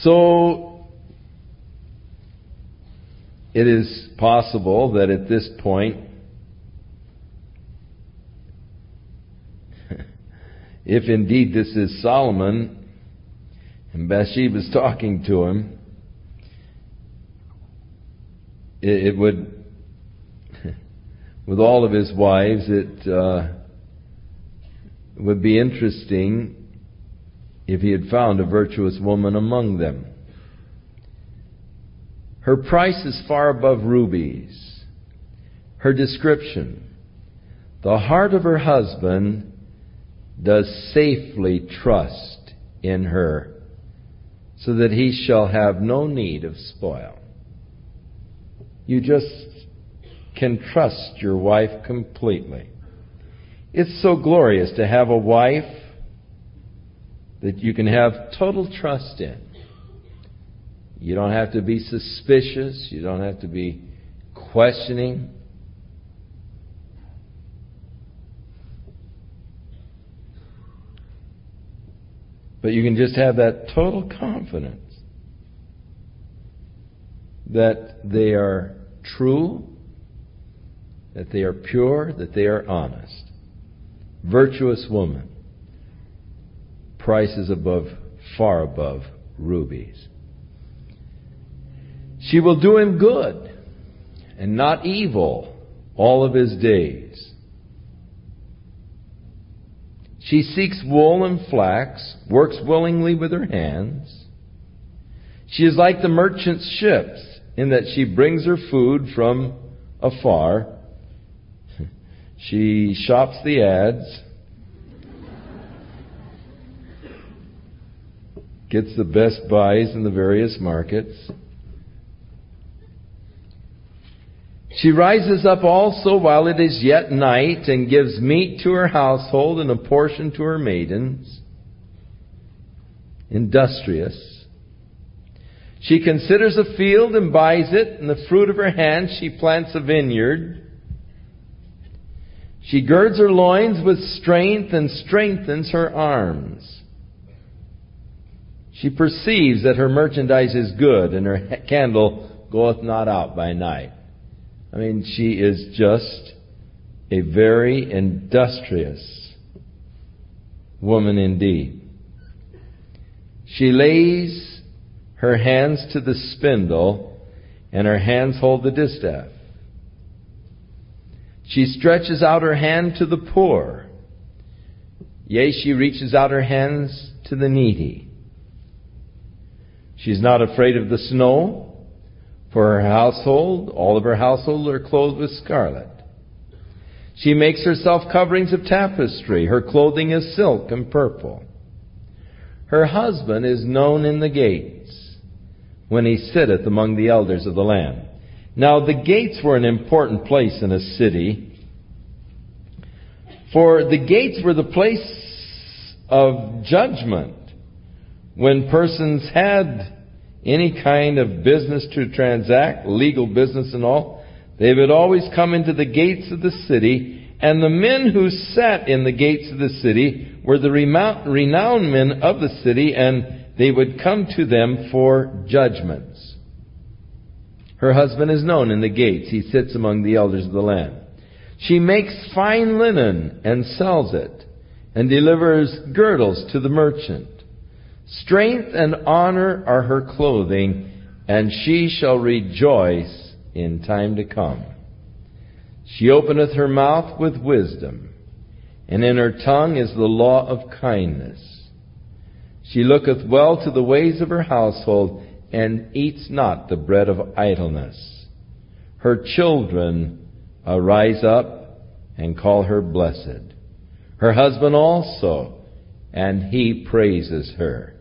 So, it is possible that at this point, if indeed this is Solomon, and Bathsheba's talking to him, it, would with all of his wives, it uh, would be interesting if he had found a virtuous woman among them. Her price is far above rubies. Her description the heart of her husband does safely trust in her, so that he shall have no need of spoil. You just can trust your wife completely. It's so glorious to have a wife that you can have total trust in. You don't have to be suspicious. You don't have to be questioning. But you can just have that total confidence that they are true, that they are pure, that they are honest. Virtuous woman. Prices above, far above rubies. She will do him good and not evil all of his days. She seeks wool and flax, works willingly with her hands. She is like the merchant's ships in that she brings her food from afar. She shops the ads, gets the best buys in the various markets. She rises up also while it is yet night and gives meat to her household and a portion to her maidens. Industrious. She considers a field and buys it, and the fruit of her hand she plants a vineyard. She girds her loins with strength and strengthens her arms. She perceives that her merchandise is good, and her candle goeth not out by night. I mean, she is just a very industrious woman indeed. She lays her hands to the spindle, and her hands hold the distaff. She stretches out her hand to the poor. Yea, she reaches out her hands to the needy. She's not afraid of the snow. For her household, all of her household are clothed with scarlet. She makes herself coverings of tapestry. Her clothing is silk and purple. Her husband is known in the gates when he sitteth among the elders of the land. Now the gates were an important place in a city, for the gates were the place of judgment. When persons had any kind of business to transact, legal business and all, they would always come into the gates of the city, and the men who sat in the gates of the city were the renowned men of the city, and they would come to them for judgments. Her husband is known in the gates. He sits among the elders of the land. She makes fine linen and sells it, and delivers girdles to the merchant. Strength and honor are her clothing, and she shall rejoice in time to come. She openeth her mouth with wisdom, and in her tongue is the law of kindness. She looketh well to the ways of her household, and eats not the bread of idleness. Her children arise up and call her blessed. Her husband also, and he praises her.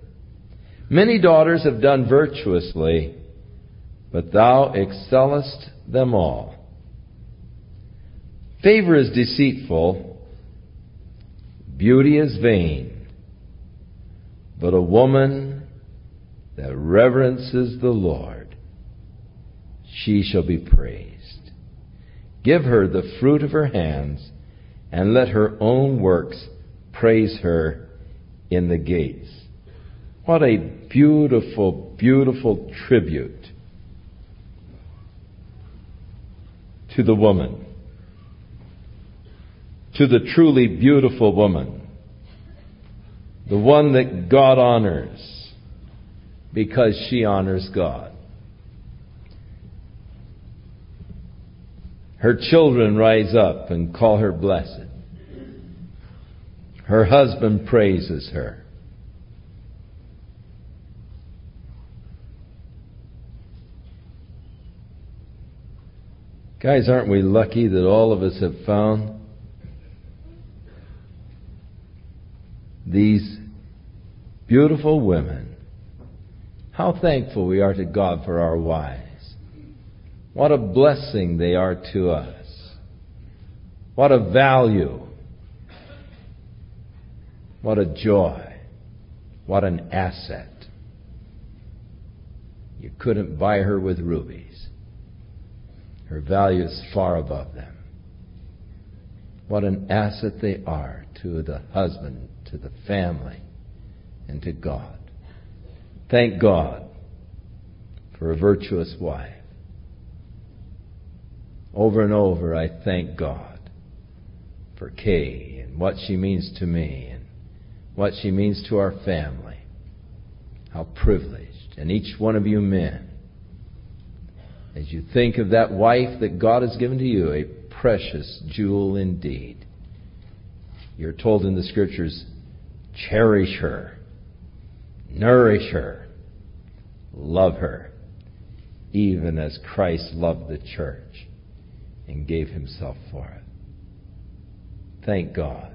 Many daughters have done virtuously, but thou excellest them all. Favor is deceitful, beauty is vain. But a woman that reverences the Lord, she shall be praised. Give her the fruit of her hands, and let her own works praise her in the gates. What a beautiful, beautiful tribute to the woman, to the truly beautiful woman the one that God honors because she honors God. Her children rise up and call her blessed. Her husband praises her. Guys, aren't we lucky that all of us have found these beautiful women. How thankful we are to God for our wives. What a blessing they are to us. What a value. What a joy. What an asset. You couldn't buy her with rubies. Her value is far above them. What an asset they are to the husband, to the family, and to God. Thank God for a virtuous wife. Over and over, I thank God for Kay and what she means to me and what she means to our family. How privileged. And each one of you men, as you think of that wife that God has given to you, a precious jewel indeed. You're told in the scriptures, cherish her, nourish her, love her, even as Christ loved the church and gave himself for it. Thank God.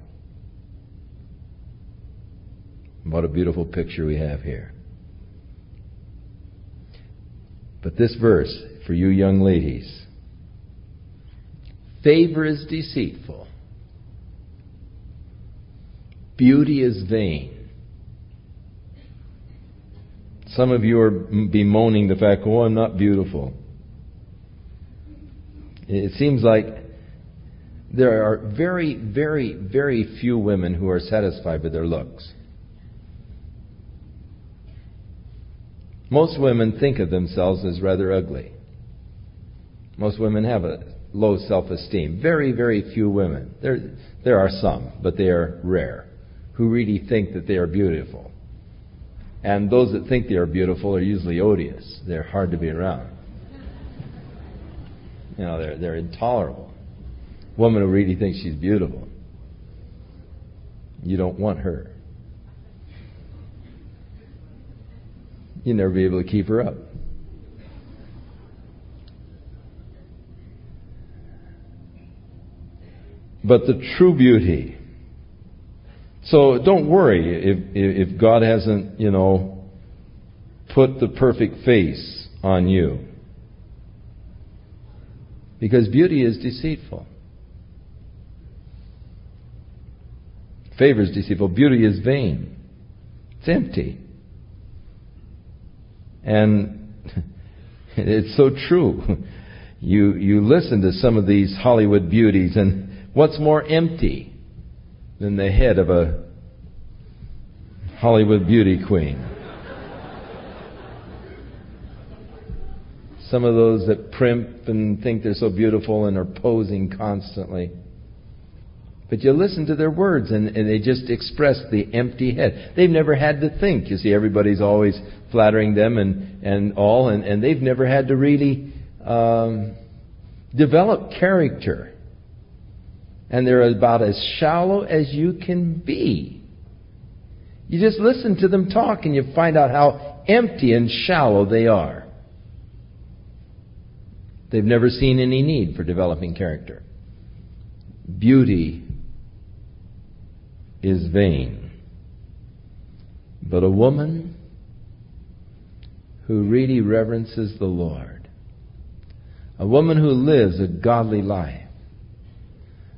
What a beautiful picture we have here. But this verse, for you young ladies, favor is deceitful, beauty is vain. Some of you are bemoaning the fact, oh, I'm not beautiful. It seems like there are very, very, very few women who are satisfied with their looks. Most women think of themselves as rather ugly. Most women have a low self esteem. Very, very few women. There, there are some, but they are rare, who really think that they are beautiful. And those that think they are beautiful are usually odious. They're hard to be around. You know, they're, they're intolerable. Woman who really thinks she's beautiful. You don't want her. You'll never be able to keep her up. But the true beauty. So don't worry if, if God hasn't, you know, put the perfect face on you. Because beauty is deceitful. Favor is deceitful. Beauty is vain. It's empty. And it's so true. You, you listen to some of these Hollywood beauties, and what's more empty than the head of a Hollywood beauty queen? Some of those that primp and think they're so beautiful and are posing constantly. But you listen to their words and, and, they just express the empty head. They've never had to think. You see, everybody's always flattering them and, and all, and, and they've never had to really um, develop character. And they're about as shallow as you can be. You just listen to them talk and you find out how empty and shallow they are. They've never seen any need for developing character. Beauty is vain. But a woman who really reverences the Lord, a woman who lives a godly life,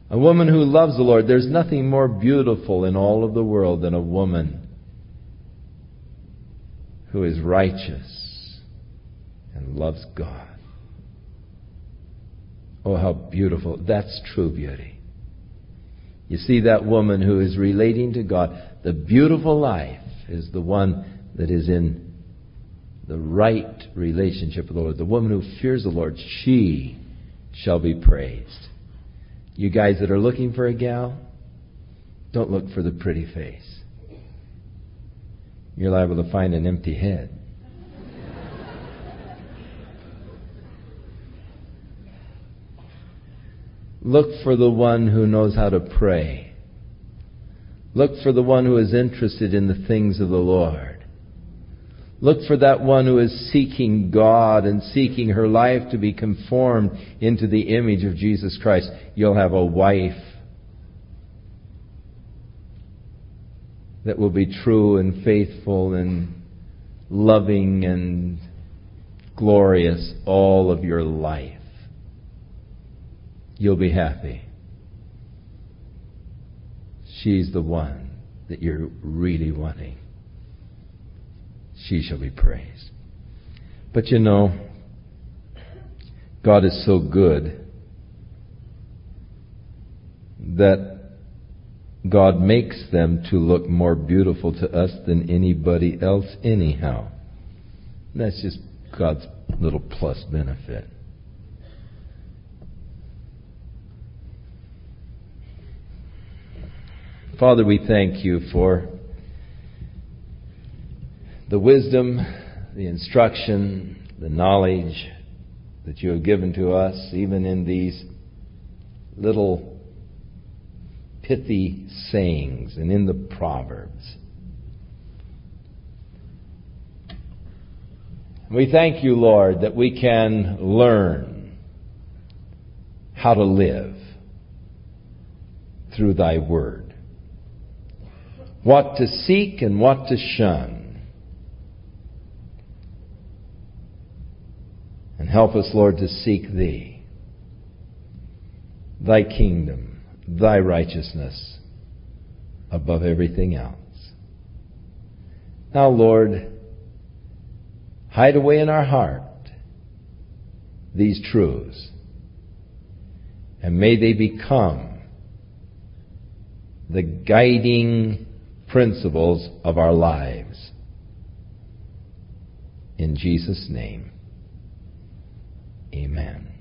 a woman who loves the Lord, there's nothing more beautiful in all of the world than a woman who is righteous and loves God. Oh, how beautiful. That's true beauty. You see that woman who is relating to God. The beautiful life is the one that is in the right relationship with the Lord. The woman who fears the Lord, she shall be praised. You guys that are looking for a gal, don't look for the pretty face. You're liable to find an empty head. Look for the one who knows how to pray. Look for the one who is interested in the things of the Lord. Look for that one who is seeking God and seeking her life to be conformed into the image of Jesus Christ. You'll have a wife that will be true and faithful and loving and glorious all of your life you'll be happy. She's the one that you're really wanting. She shall be praised. But you know, God is so good that God makes them to look more beautiful to us than anybody else, anyhow. That's just God's little plus benefit. Father, we thank you for the wisdom, the instruction, the knowledge that you have given to us, even in these little pithy sayings and in the Proverbs. We thank you, Lord, that we can learn how to live through thy word. What to seek and what to shun. And help us, Lord, to seek thee, thy kingdom, thy righteousness above everything else. Now, Lord, hide away in our heart these truths, and may they become the guiding principles of our lives. In Jesus' name, amen.